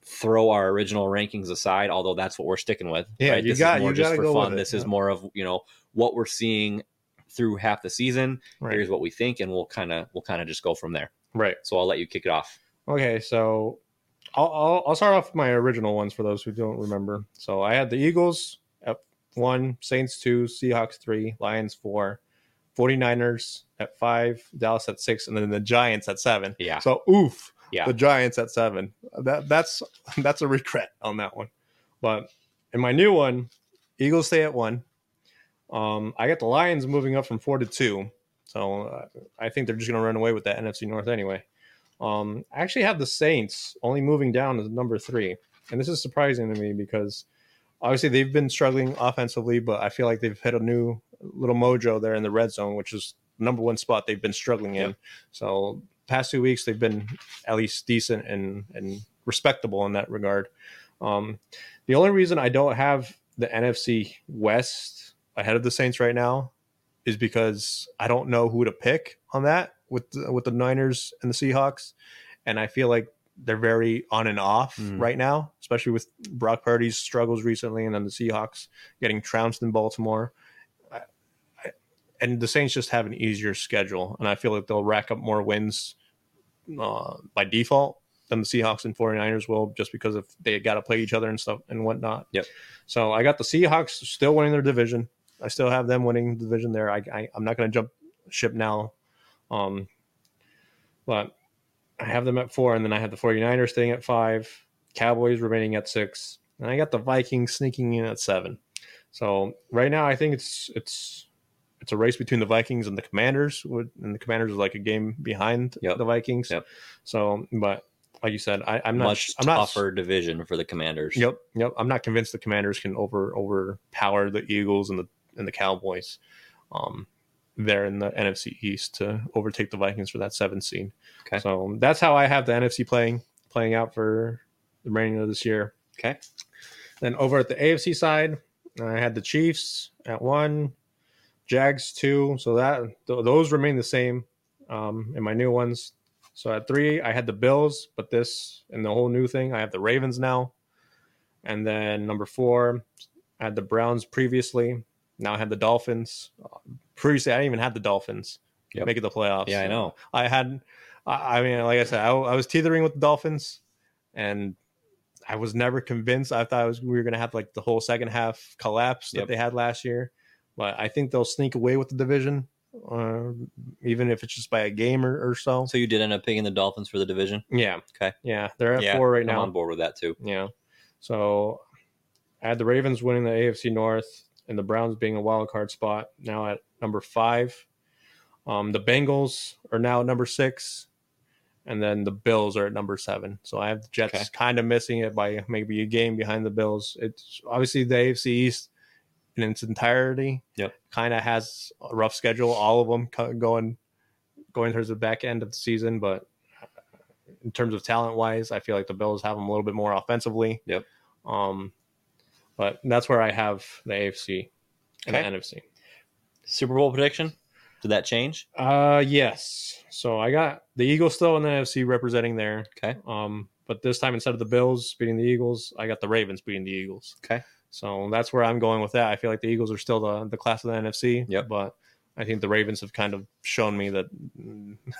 throw our original rankings aside, although that's what we're sticking with. Yeah, right? you this got- is more you just for go fun. This is more of you know what we're seeing through half the season. Right. Here's what we think, and we'll kind of we'll kind of just go from there. Right. So I'll let you kick it off. Okay. So I'll, I'll I'll start off with my original ones for those who don't remember. So I had the Eagles at one, Saints two, Seahawks three, Lions four, 49ers at five, Dallas at six, and then the Giants at seven. Yeah. So oof. Yeah. the Giants at seven. That that's [LAUGHS] that's a regret on that one. But in my new one, Eagles stay at one. Um, I got the Lions moving up from four to two, so uh, I think they're just going to run away with that NFC North anyway. Um, I actually have the Saints only moving down to number three, and this is surprising to me because obviously they've been struggling offensively, but I feel like they've hit a new little mojo there in the red zone, which is number one spot they've been struggling in. Yep. So past two weeks they've been at least decent and and respectable in that regard. Um, the only reason I don't have the NFC West ahead of the Saints right now is because I don't know who to pick on that with the, with the Niners and the Seahawks, and I feel like they're very on and off Mm. right now, especially with Brock Purdy's struggles recently, and then the Seahawks getting trounced in Baltimore. I, I, and the Saints just have an easier schedule, and I feel like they'll rack up more wins uh, by default than the Seahawks and 49ers will, just because if they got to play each other and stuff and whatnot. Yep. So I got the Seahawks still winning their division. I still have them winning the division there. I, I I'm not going to jump ship now, um, but I have them at four, and then I have the 49ers staying at five, Cowboys remaining at six, and I got the Vikings sneaking in at seven. So right now, I think it's it's it's a race between the Vikings and the Commanders, and the Commanders is like a game behind Yep. the Vikings. Yep. So, but like you said, I, I'm not. Much I'm not. tougher division for the Commanders. Yep, yep. I'm not convinced the Commanders can over overpower the Eagles and the and the Cowboys. Um, there in the NFC East to overtake the Vikings for that seventh seed. Okay. So that's how I have the NFC playing playing out for the remaining of this year. Okay. Then over at the AFC side, I had the Chiefs at one, Jags two. So that th- those remain the same um, in my new ones. So at three, I had the Bills, but this and the whole new thing, I have the Ravens now. And then number four, I had the Browns previously. Now I have the Dolphins. Previously, I didn't even have the Dolphins Yep. making the playoffs. Yeah, I know. I had, I I mean, like I said, I, I was teetering with the Dolphins, and I was never convinced. I thought I was, we were going to have like the whole second half collapse that Yep. they had last year, but I think they'll sneak away with the division, uh, even if it's just by a game or, or so. So you did end up picking the Dolphins for the division. Yeah. Okay. Yeah, they're at yeah, four right I'm now. on board with that too. Yeah. So I had the Ravens winning the AFC North and the Browns being a wild card spot now at number five. Um, the Bengals are now at number six, and then the Bills are at number seven. So I have the Jets Okay. kind of missing it by maybe a game behind the Bills. It's obviously the AFC East in its entirety. Yep. Kind of has a rough schedule. All of them going going towards the back end of the season, but in terms of talent wise, I feel like the Bills have them a little bit more offensively. Yep. Um, but that's where I have the AFC and Okay. the NFC. Super Bowl prediction? Did that change? Uh, yes. So I got the Eagles still in the NFC representing there. Okay. Um, but this time instead of the Bills beating the Eagles, I got the Ravens beating the Eagles. Okay. So that's where I'm going with that. I feel like the Eagles are still the the class of the NFC. Yep. But I think the Ravens have kind of shown me that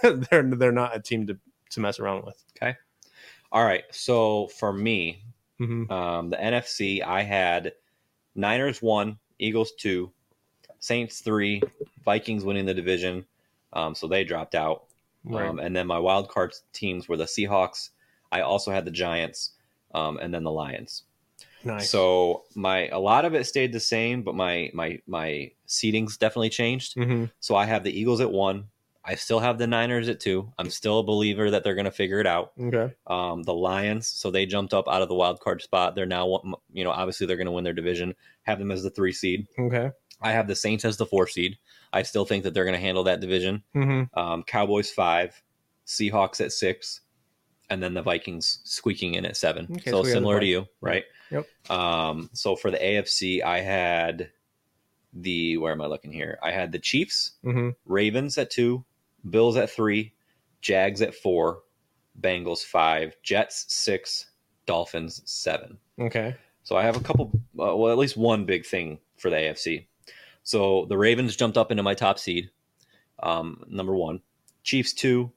[LAUGHS] they're they're not a team to to mess around with. Okay. All right. So for me, Mm-hmm. um, the NFC, I had Niners one, Eagles two, Saints three, Vikings winning the division. Um, so they dropped out. Right. Um, and then my wild card teams were the Seahawks. I also had the Giants, um, and then the Lions. nice. So my a lot of it stayed the same, but my my my seedings definitely changed. hmm So I have the Eagles at one. I still have the Niners at two. I'm still a believer that they're going to figure it out. Okay. Um, the Lions, so they jumped up out of the wild card spot. They're now, you know, obviously they're going to win their division. Have them as the three seed. Okay. I have the Saints as the four seed. I still think that they're going to handle that division. Mm-hmm. Um, Cowboys five, Seahawks at six, and then the Vikings squeaking in at seven. Okay, so so similar to you, right? Yep. Um, so for the AFC, I had the where am I looking here? I had the Chiefs, Mm-hmm. Ravens at two, Bills at three, Jags at four, Bengals five, Jets six, Dolphins seven. Okay. So I have a couple, uh, well, at least one big thing for the AFC. So the Ravens jumped up into my top seed, um, number one. Chiefs two,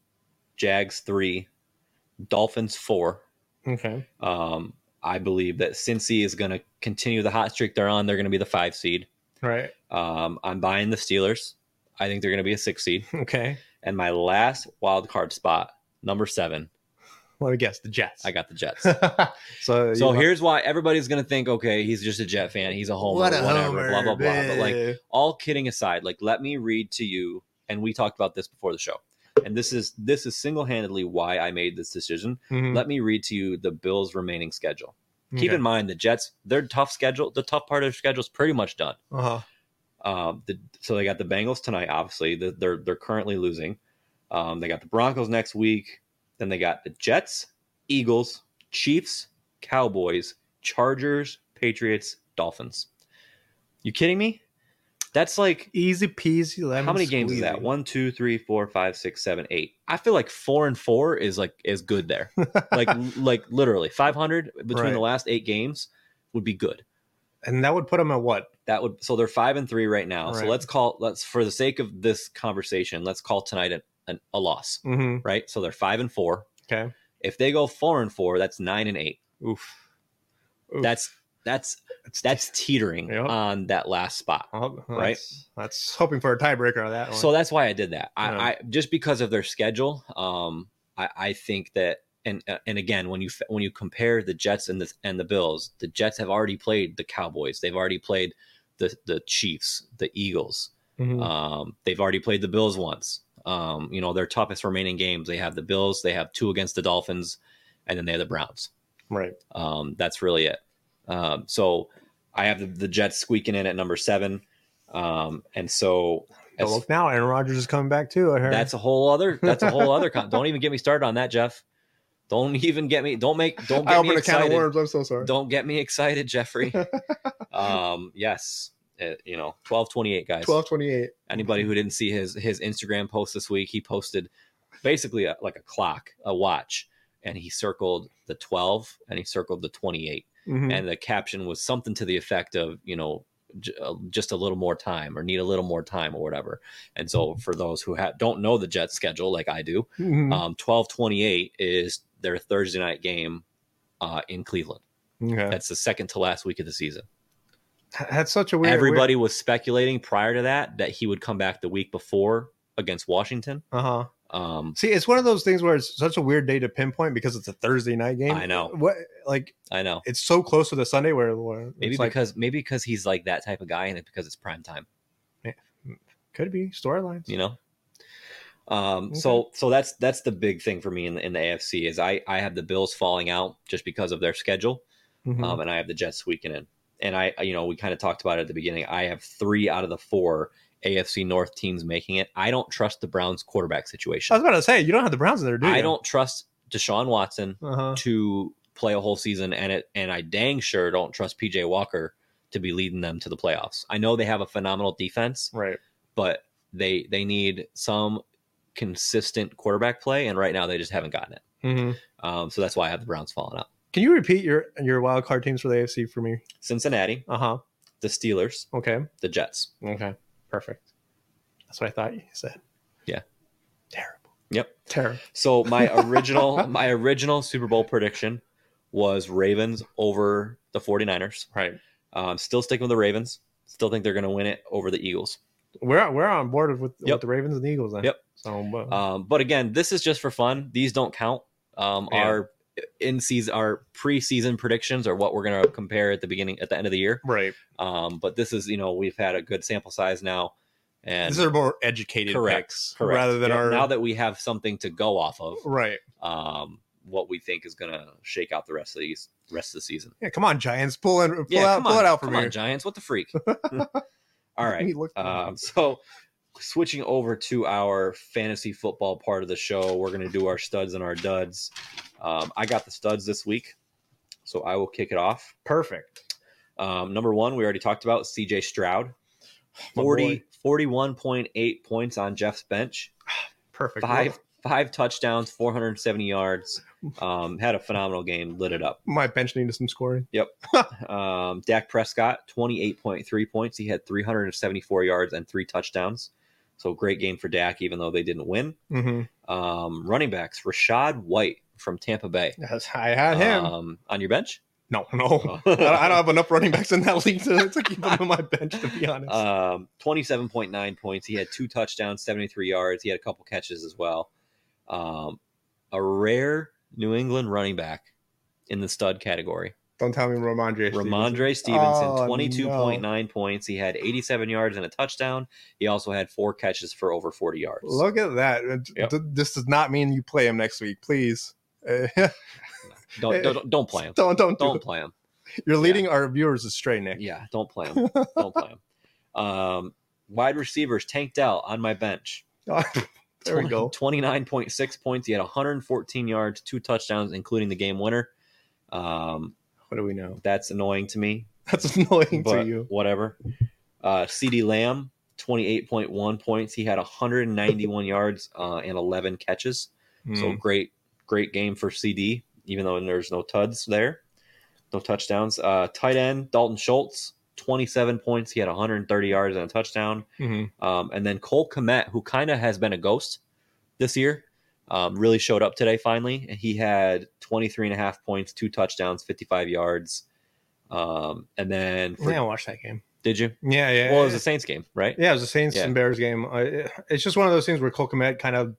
Jags three, Dolphins four. Okay. Um, I believe that Cincy is going to continue the hot streak they're on. They're going to be the five seed. Right. Um, I'm buying the Steelers. I think they're going to be a six seed. Okay. And my last wild card spot, number seven, Let me guess. The Jets. I got the Jets. [LAUGHS] so So here's why everybody's gonna think, okay, he's just a Jet fan, he's a homer, What a whatever, homer, blah blah blah. But like all kidding aside, like let me read to you, and we talked about this before the show, and this is this is single handedly why I made this decision. Mhm. Let me read to you the Bills' remaining schedule. Keep in mind the Jets, their tough schedule, the tough part of their schedule is pretty much done. Uh-huh. Um, the, so they got the Bengals tonight. Obviously, the, they're they're currently losing. Um, they got the Broncos next week. Then they got the Jets, Eagles, Chiefs, Cowboys, Chargers, Patriots, Dolphins. You kidding me? That's like Easy peasy. lemon how many games is that? One, two, three, four, five, six, seven, eight. I feel like four and four is like is good there. [LAUGHS] like like literally five hundred between Right. the last eight games would be good. And that would put them at what? That would so they're five and three right now. So let's call let's for the sake of this conversation, let's call tonight an, an, a loss, Mm-hmm. right? So they're five and four. Okay. If they go four and four, that's nine and eight. Oof. Oof. That's that's that's that's teetering Yep. on that last spot. Oh, right? That's, that's hoping for a tiebreaker on that one. So that's why I did that. I, Yeah. I just because of their schedule. Um, I, I think that, and uh, and again, when you when you compare the Jets and the and the Bills, the Jets have already played the Cowboys. They've already played the the Chiefs, the Eagles. Mhm. Um, they've already played the Bills once. Um, you know, their toughest remaining games. They have the Bills. They have two against the Dolphins, and then they have the Browns. right. Um, that's really it. Um, so I have the, the Jets squeaking in at number seven. Um, and so Oh, as- look now, Aaron Rodgers is coming back too. I heard. that's a whole other. That's a whole other. Con- don't even get me started on that, Jeff. Don't even get me. Don't make. Don't I get me can of excited. worms. I'm so sorry. Don't get me excited, Jeffrey. [LAUGHS] um, yes, Uh, you know, twelve twenty eight, guys. Twelve twenty eight. Anybody who didn't see his his Instagram post this week, he posted basically a, like a clock, a watch, and he circled the twelve and he circled the twenty eight Mm-hmm. and the caption was something to the effect of you know j- uh, just a little more time or need a little more time or whatever and so for those who ha- don't know the jets schedule like i do Mhm. um 1228 is their thursday night game uh in cleveland okay. that's the second to last week of the season That's such a weird. everybody was speculating prior to that that he would come back the week before against washington Uh huh. um See, it's one of those things where it's such a weird day to pinpoint because it's a Thursday night game. I know. What like i know it's so close to the Sunday where, where maybe it's like, because maybe because he's like that type of guy and it's because it's prime time could be storylines. you know um Okay. so so that's that's the big thing for me in the in the afc is i i have the bills falling out just because of their schedule Mhm. um and i have the jets squeaking in and i you know we kind of talked about it at the beginning i have three out of the four afc north teams making it i don't trust the browns quarterback situation. I was about to say you don't have the Browns in there, do you? i don't trust deshaun watson Uh huh. to play a whole season and it and i dang sure don't trust pj walker to be leading them to the playoffs i know they have a phenomenal defense Right. but they they need some consistent quarterback play, and right now they just haven't gotten it. hmm Um, so that's why I have the Browns falling out. Can you repeat your your wild card teams for the AFC for me? Cincinnati, Uh huh. the Steelers, Okay. the Jets. Okay. Perfect. That's what I thought you said. Yeah. Terrible. Yep. Terrible. So my [LAUGHS] original my original Super Bowl prediction was Ravens over the 49ers. Right. Um, still sticking with the Ravens. Still think they're going to win it over the Eagles. We're we're on board with, Yep. with the Ravens and the Eagles then. Yep. So but, Um, but again, this is just for fun. These don't count. Um, Yeah. Our in season, our preseason predictions are what we're going to compare at the beginning, at the end of the year. right. Um, but this is, you know, we've had a good sample size now, and These are more educated correct, picks correct. rather than Yeah, our now that we have something to go off of, right. um, what we think is going to shake out the rest of these rest of the season. Yeah, come on, Giants, pull it, pull yeah, out, come pull on, it out for come me. on, Giants. What the freak? [LAUGHS] All right. Um, so, switching over to our fantasy football part of the show, we're going to do our studs and our duds. Um, I got the studs this week, so I will kick it off. Perfect. Um, number one, we already talked about CJ Stroud, My 40, 41.8 points on Jeff's bench, [SIGHS] Perfect. five five touchdowns, 470 yards. Um, had a phenomenal game, lit it up. My bench needed some scoring. Yep. [LAUGHS] um, Dak Prescott, 28.3 points. He had 374 yards and three touchdowns. So great game for Dak, even though they didn't win. Mm-hmm. Um, running backs, Rachaad White from Tampa Bay. Yes, I had him. Um, on your bench? no, no, [LAUGHS] I, don't, have enough running backs in that league to, to keep him on my bench. To be honest. Um, 27.9 points. He had two touchdowns, 73 yards. He had a couple catches as well. Um, a rare New England running back in the stud category. Don't tell me Rhamondre. Rhamondre Stevenson, Oh, 22.9 points. He had 87 yards and a touchdown. He also had four catches for over 40 yards. Look at that. Yep. This does not mean you play him next week, please. [LAUGHS] Don't, don't, don't play him. don't don't do Don't it. play him. You're leading our viewers astray, Nick. Yeah, don't play him. [LAUGHS] Don't play him. Um, wide receivers, Tank Dell on my bench. [LAUGHS] there we go. 29.6 points. He had 114 yards, two touchdowns, including the game winner. Um, What do we know? that's annoying to me, That's annoying to you. whatever. Uh, CeeDee Lamb, 28.1 points. He had 191 yards uh, and 11 catches. So Hmm. great, great game for CeeDee, even though there's no tuds there, no touchdowns. Uh, tight end Dalton Schultz, 27 points. He had 130 yards and a touchdown. Mhm. Um, and then Cole Kmet, who kind of has been a ghost this year, um, really showed up today finally. And he had 23 and a half points, two touchdowns, 55 yards. Um, and then for, Yeah, I watched that game. did you? Yeah, yeah. Well, it was a Saints game, right? Yeah, it was a Saints Yeah. and Bears game. I, it's just one of those things where Cole Kmet kind of,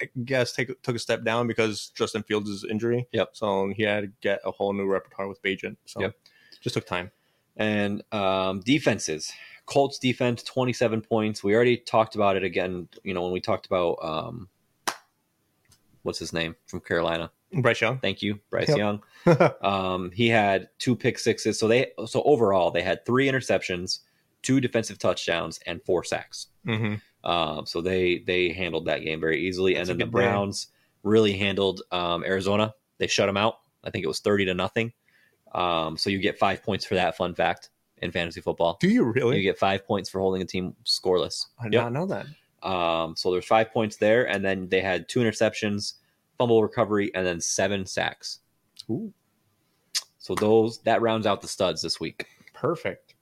I guess, take, took a step down because Justin Fields' injury. Yep. So he had to get a whole new repertoire with Bagent. So Yep. just took time. And um, defenses. Colts defense, 27 points. We already talked about it again, you know, when we talked about um, what's his name from Carolina. Bryce Young. Thank you, Bryce Yep. Young. [LAUGHS] Um, he had two pick sixes. So they so overall they had three interceptions, two defensive touchdowns, and four sacks. hmm Um, so they they handled that game very easily. That's and then the. Browns really handled um, Arizona. They shut them out. I think it was 30 to nothing. Um, so you get five points for that fun fact in fantasy football. Do you really? You get five points for holding a team scoreless. I did Yep. not know that. Um, so there's five points there, and then they had two interceptions, fumble recovery, and then seven sacks. Ooh, So those that rounds out the studs this week. perfect.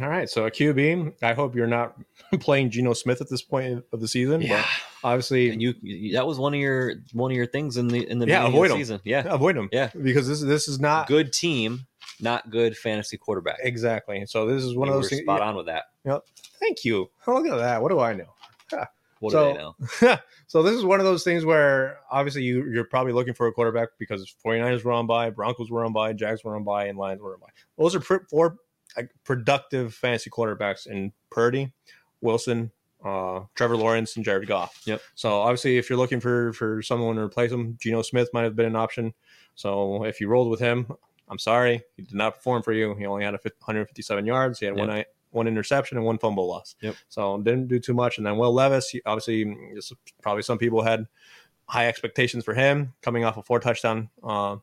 All right. So a QB. I hope you're not [LAUGHS] playing Geno Smith at this point of the season. But obviously, and you, that was one of your one of your things in the in the Yeah, avoid of the 'em. season. Yeah, avoid them Yeah. Because this this is not good team, not good fantasy quarterback. exactly. So this is one You of those things. spot on with that. Thank you. Oh, [LAUGHS] look at that. What do I know? What So- do they know? [LAUGHS] so this is one of those things where obviously you you're probably looking for a quarterback because 49ers were on by, Broncos were on by, Jags were on by, and Lions were on by. Those are pr- four like, productive fantasy quarterbacks in Purdy, Wilson, uh, Trevor Lawrence, and Jared Goff. Yep. So obviously, if you're looking for for someone to replace him, Geno Smith might have been an option. So if you rolled with him, I'm sorry, he did not perform for you. He only had a 157 yards. He had one one interception and one fumble loss. Yep. So didn't do too much. And then Will Levis, obviously, probably some people had high expectations for him coming off a four touchdown uh,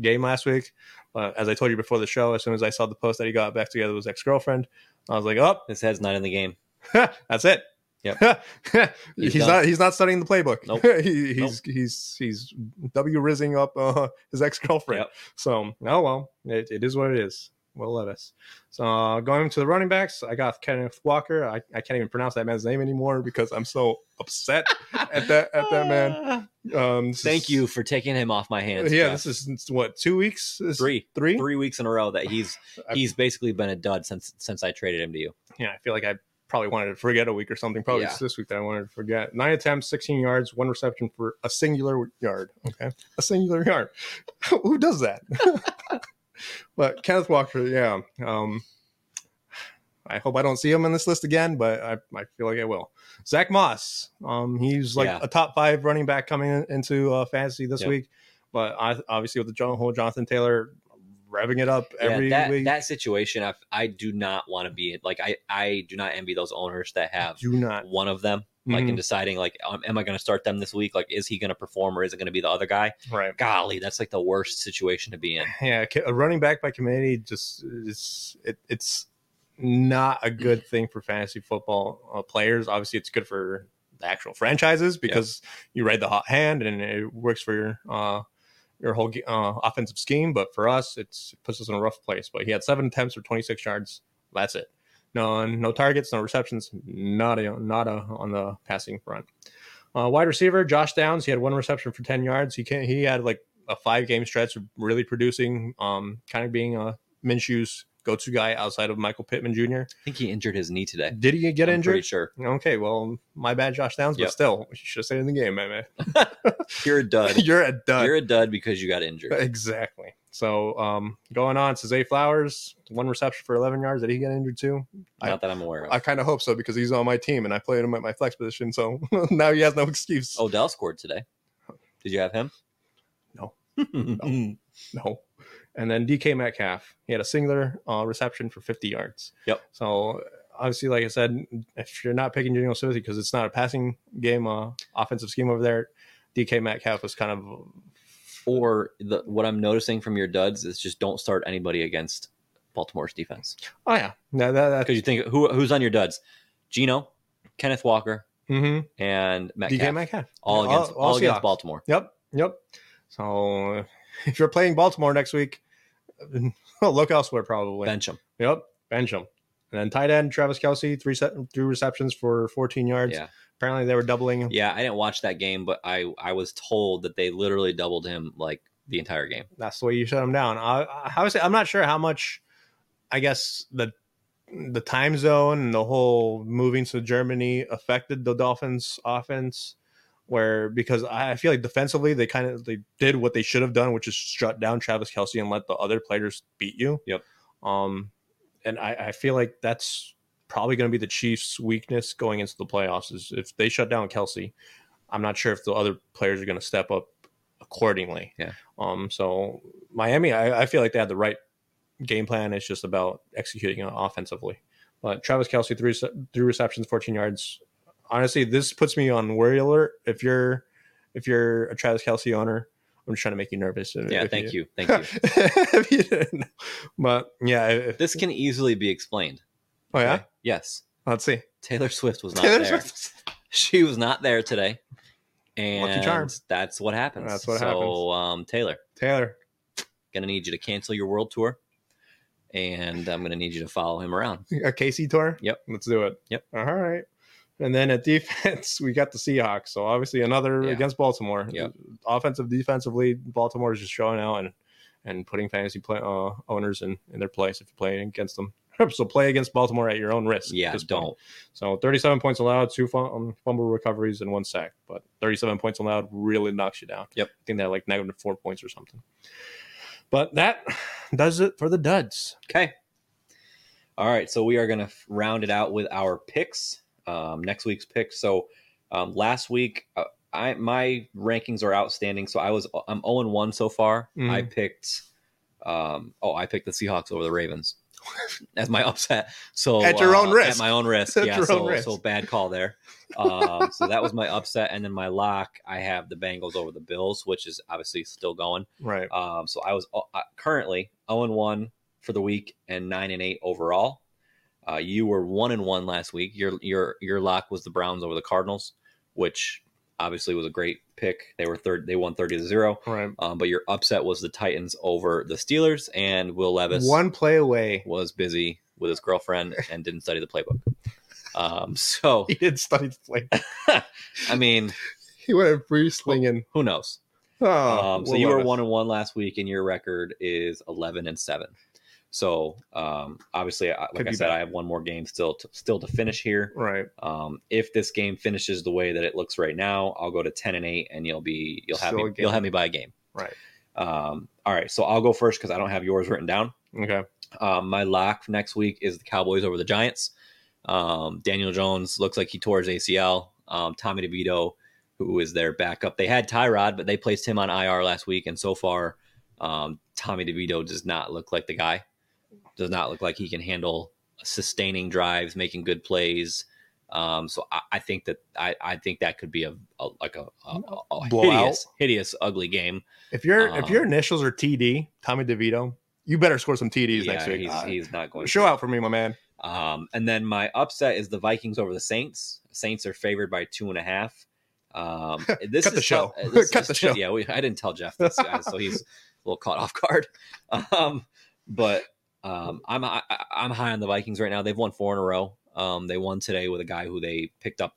game last week. But as I told you before the show, as soon as I saw the post that he got back together with his ex girlfriend, I was like, oh, His head's not in the game. [LAUGHS] that's it. Yep. [LAUGHS] he's, He's not. He's not studying the playbook. Nope. [LAUGHS] he, he's he's he's w rizzing up uh, his ex girlfriend. Yep. So oh well, it, it is what it is. Will Levis. So uh, going to the running backs, I got Kenneth Walker. I, I can't even pronounce that man's name anymore because I'm so upset [LAUGHS] at that at that man. Um, Thank is- you for taking him off my hands. Yeah, Jeff. this is what two weeks? This- three, three. three weeks in a row that he's [SIGHS] I- he's basically been a dud since since I traded him to you. yeah, I feel like I probably wanted to forget a week or something. Probably Yeah. it's this week that I wanted to forget. Nine attempts, 16 yards, one reception for a singular yard. Okay. A singular yard. [LAUGHS] Who does that? [LAUGHS] but Kenneth Walker, yeah. Um, I hope I don't see him in this list again, but I, I feel like I will. Zack Moss, um, he's like Yeah. a top five running back coming in, into uh, fantasy this Yep. week. But I, obviously, with the John, whole Jonathan Taylor revving it up every yeah, that week, that situation, I, I do not want to be. Like I I do not envy those owners that have do not. one of them. Like in Mhm. deciding, like, um, am I going to start them this week? Like, is he going to perform or is it going to be the other guy? right. Golly, that's like the worst situation to be in. yeah, a running back by committee just is it, it's not a good thing for fantasy football uh, players. Obviously, it's good for the actual franchises because you ride the hot hand and it works for your uh, your whole uh, offensive scheme. But for us, it puts us in a rough place. But he had seven attempts for 26 yards. That's it. No, no targets, no receptions, not a, not a, on the passing front. Uh, wide receiver Josh Downs, he had one reception for 10 yards. He can he had like a five game stretch of really producing, um, kind of being a Minshew's go-to guy outside of Michael Pittman Jr. I think he injured his knee today. Did he get I'm injured? Pretty sure. Okay, well, my bad, Josh Downs, but Yep. still, you should have stayed in the game, man. [LAUGHS] You're a dud. [LAUGHS] You're a dud. You're a dud because you got injured. exactly. So, um, going on, Zay Flowers, one reception for 11 yards. Did he get injured too? I- Not that I'm aware of. I kind of hope so because he's on my team and I played him at my flex position. So [LAUGHS] now he has no excuse. Odell scored today. Did you have him? No. no. No. And then DK Metcalf, he had a singular uh, reception for 50 yards. Yep. So obviously, like I said, if you're not picking Geno Smith because it's not a passing game, uh, offensive scheme over there, DK Metcalf was kind of Or the, what I'm noticing from your duds is just don't start anybody against Baltimore's defense oh yeah, that, that, because you think who who's on your duds? Geno, Kenneth Walker, mm-hmm. and Metcalf. DK Metcalf all against all, against Baltimore. Yep, yep. So [LAUGHS] if you're playing Baltimore next week, [LAUGHS] look elsewhere probably. Bench him. Yep, bench him. And then tight end Travis Kelce, three set, three receptions for 14 yards. Yeah, Apparently they were doubling him. yeah. I didn't watch that game, but I I was told that they literally doubled him like the entire game. That's the way you shut him down. I, I, say I'm not sure how much. I guess the the time zone and the whole moving to Germany affected the Dolphins' offense. Where because I feel like defensively they kind of they did what they should have done, which is shut down Travis Kelce and let the other players beat you. Yep. Um, and I, I feel like that's probably going to be the Chiefs' weakness going into the playoffs. Is if they shut down Kelce, I'm not sure if the other players are going to step up accordingly. Yeah. Um. So Miami, I, I feel like they had the right game plan. It's just about executing it offensively. But Travis Kelce, three three receptions, 14 yards. Honestly, this puts me on worry alert. If you're if you're a Travis Kelce owner, I'm just trying to make you nervous. Yeah, thank you, thank you. [LAUGHS] you. But yeah, if, This can easily be explained. oh yeah, Okay? Yes. let's see. Taylor Swift was [LAUGHS] not Taylor there. Swift. [LAUGHS] She was not there today. And that's what happens. That's what so, happens. um, Taylor, Taylor, gonna need you to cancel your world tour, and I'm gonna need you to follow him around. a Casey tour. Yep. let's do it. Yep. All right. And then at defense, [LAUGHS] we got the Seahawks. So obviously another Yeah. against Baltimore. Yep. Offensive, defensively, Baltimore is just showing out and and putting fantasy play, uh, owners in, in their place if you're playing against them. [LAUGHS] So play against Baltimore at your own risk. Yeah, point. don't. So 37 points allowed, two um, fumble recoveries, and one sack. But 37 points allowed really knocks you down. Yep. I think they're like negative four points or something. But that does it for the duds. Okay. All right, so we are gonna round it out with our picks. Um, next week's picks. So um, last week, uh, I my rankings are outstanding. So I was I'm 0 1 so far. Mhm. I picked. Um, oh, I picked the Seahawks over the Ravens [LAUGHS] as my [LAUGHS] upset. So At your own uh, risk. At my own risk. [LAUGHS] At yeah. your so own risk. so bad call there. Um, so that was my upset, and then my lock. I have the Bengals over the Bills, which is obviously still going. Right. Um, so I was uh, currently 0 and 1 for the week and 9 and 8 overall. Uh, you were 1 and 1 last week. Your your your lock was the Browns over the Cardinals, which obviously was a great pick. They were third they won 30 to 0. Right. Um, but your upset was the Titans over the Steelers and Will Levis One play away. was busy with his girlfriend [LAUGHS] and didn't study the playbook. Um, so [LAUGHS] He did study the playbook. [LAUGHS] I mean, He went free slinging. who knows? Oh, Um, so Will you were one and one last week, and your record is eleven and seven. So um, obviously, I- like I said, better. I have one more game still to, still to finish here. Right. Um, if this game finishes the way that it looks right now, I'll go to ten and eight, and you'll be you'll have Still me you'll have me by a game. Right. Um, all right, so I'll go first because I don't have yours written down. Okay. Um, my lock next week is the Cowboys over the Giants. Um, Daniel Jones looks like he tore his ACL. Um, Tommy DeVito, who is their backup, they had Tyrod, but they placed him on IR last week, and so far, um, Tommy DeVito does not look like the guy. Does not look like he can handle sustaining drives, making good plays. Um, so I, I think that I, I think that could be a, a like a, a, a Blowout. hideous, hideous, ugly game. If your if Um, your initials are TD, Tommy DeVito, you better score some TDs Yeah, next week. he's, Uh, he's not going. show to. out for me, my man. Um, and then my upset is the Vikings over the Saints. Saints are favored by two and a half. Um, [LAUGHS] this Cut the is show. tough- [LAUGHS] this Cut the [LAUGHS] show. Yeah, we, I didn't tell Jeff this, guys, so he's a little caught off guard. Um, but um, I'm I, I'm high on the Vikings right now. They've won four in a row. Um, they won today with a guy who they picked up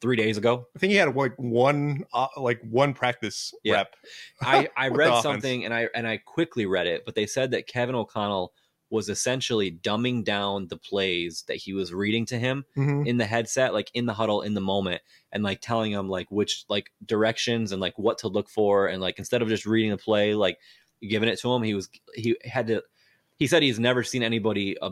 three days ago. I think he had like one uh, like one practice Yeah. rep. I, [LAUGHS] I read something and I and I quickly read it, but they said that Kevin O'Connell was essentially dumbing down the plays that he was reading to him Mhm. in the headset, like in the huddle in the moment, and like telling him like which like directions and like what to look for, and like instead of just reading the play, like giving it to him, he was he had to. He said he's never seen anybody uh,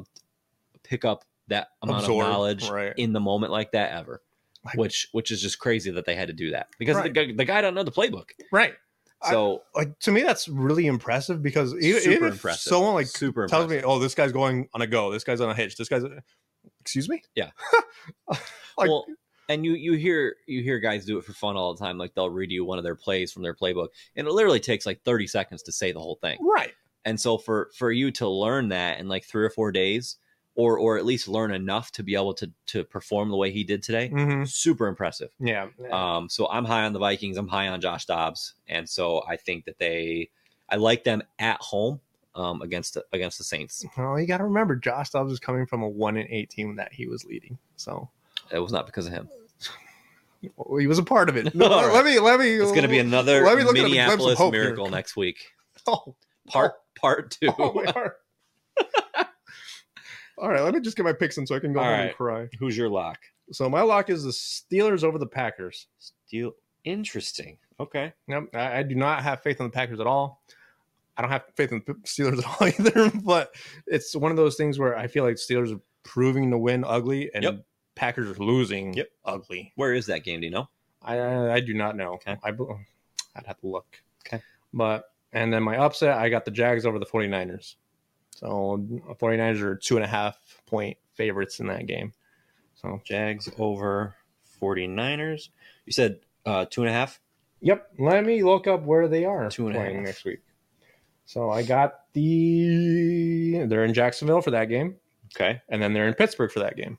pick up that amount Absorb, of knowledge right. in the moment like that ever, Like- which which is just crazy that they had to do that because Right. the guy the guy don't know the playbook. Right. I- So Like to me, that's really impressive because even, even if impressive. someone like super tells impressive. me, "Oh, this guy's going on a go. This guy's on a hitch. This guy's," excuse me. Yeah. [LAUGHS] like, well, and you you hear you hear guys do it for fun all the time. Like they'll read you one of their plays from their playbook, and it literally takes like thirty seconds to say the whole thing. right. And so for for you to learn that in like three or four days, or or at least learn enough to be able to to perform the way he did today, hmm super impressive. Yeah. Um, so I'm high on the Vikings. I'm high on Josh Dobbs, and so I think that they, I like them at home um, against the, against the Saints. well, you got to remember, Josh Dobbs is coming from a one and eight team that he was leading, so It was not because of him. [LAUGHS] he was a part of it. [LAUGHS] No, All right. Let me. Let me. It's going to be another let me look at a glimpse of Minneapolis here. miracle next week. [LAUGHS] Oh, Part part two. [LAUGHS] oh my heart. [LAUGHS] All right, let me just get my picks in so I can go All home right. and cry. Who's your lock? So my lock is the Steelers over the Packers. Steel. Interesting. Okay. Yep, I, I do not have faith in the Packers at all. I don't have faith in the Steelers at all [LAUGHS] either. But it's one of those things where I feel like Steelers are proving to win ugly, and Yep. Packers are losing Yep. ugly. Where is that game? Do you know? I I do not know. Okay. I bel- I'd have to look. Okay. But and then my upset, I got the Jags over the 49ers. So 49ers are two and a half point favorites in that game. So Jags over 49ers. You said uh, two and a half. Yep. Let me look up where they are Two and a playing half. next week. So I got the they're in Jacksonville for that game, Okay. and then they're in Pittsburgh for that game.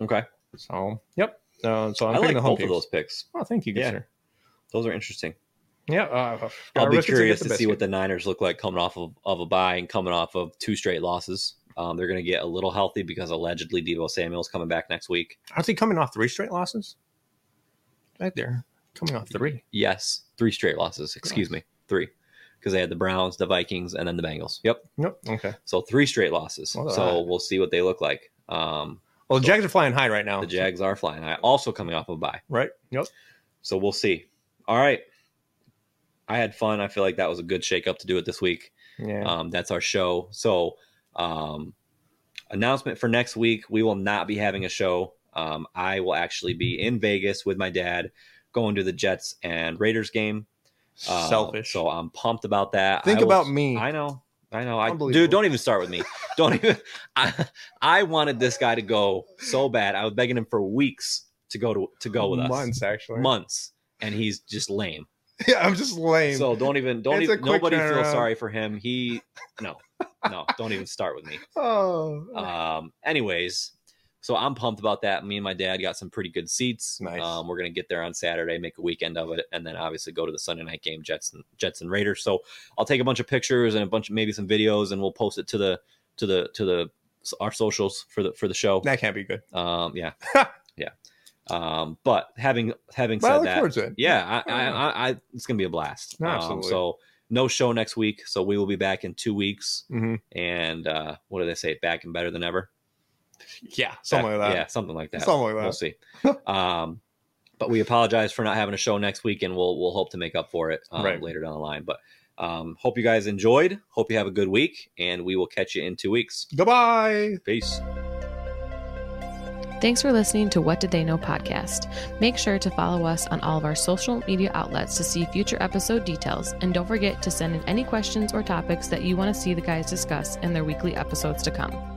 Okay. So yep. Uh, so I'm i picking like the home both of those picks. Oh, thank you, Yeah. sir. Those are interesting. Yeah. Uh, I'll be curious get to see what the Niners look like coming off of, of a bye and coming off of two straight losses. Um, they're going to get a little healthy because allegedly Deebo Samuel's coming back next week. Aren't they coming off three straight losses? Right there, coming off three. Yes, three straight losses. Excuse me, three, because they had the Browns, the Vikings, and then the Bengals. Yep. Yep. Okay. So three straight losses. Well, so uh, we'll see what they look like. Um, Well, the Jags are flying high right now. the Jags are flying high, also coming off of a bye. right? Yep. So we'll see. All right. I had fun. I feel like that was a good shake up to do it this week. Yeah. Um, that's our show. So, um, announcement for next week: we will not be having a show. Um, I will actually be in Vegas with my dad, going to the Jets and Raiders game. Uh, Selfish. So I'm pumped about that. Think will- about me. I know. I know. I dude, don't even start with me. [LAUGHS] Don't even. I, I wanted this guy to go so bad. I was begging him for weeks to go to to go with us. months actually. Months, and he's just lame. [LAUGHS] Yeah, I'm just lame. So don't even don't It's a even quick nobody feel turnaround. sorry for him. He no no don't even start with me. [LAUGHS] oh, Um. Anyways, so I'm pumped about that. Me and my dad got some pretty good seats. Nice. Um. We're gonna get there on Saturday, make a weekend of it, and then obviously go to the Sunday night game, Jets and Jets and Raiders. So I'll take a bunch of pictures and a bunch of maybe some videos, and we'll post it to the to the to the our socials for the for the show. that can't be good. Um. Yeah. [LAUGHS] Um. But having having I said that, it. yeah, I, I, I, I it's gonna be a blast. No, Um, so no show next week, so we will be back in two weeks. Mhm. And uh, what do they say? Back and better than ever. Yeah, something Back- like that. Yeah, something like that. Something like that. We'll see. [LAUGHS] um, but we apologize for not having a show next week, and we'll we'll hope to make up for it um, Right. later down the line. But um, hope you guys enjoyed. Hope you have a good week, and we will catch you in two weeks. Goodbye. Peace. Thanks for listening to What Did They Know podcast. Make sure to follow us on all of our social media outlets to see future episode details. And don't forget to send in any questions or topics that you want to see the guys discuss in their weekly episodes to come.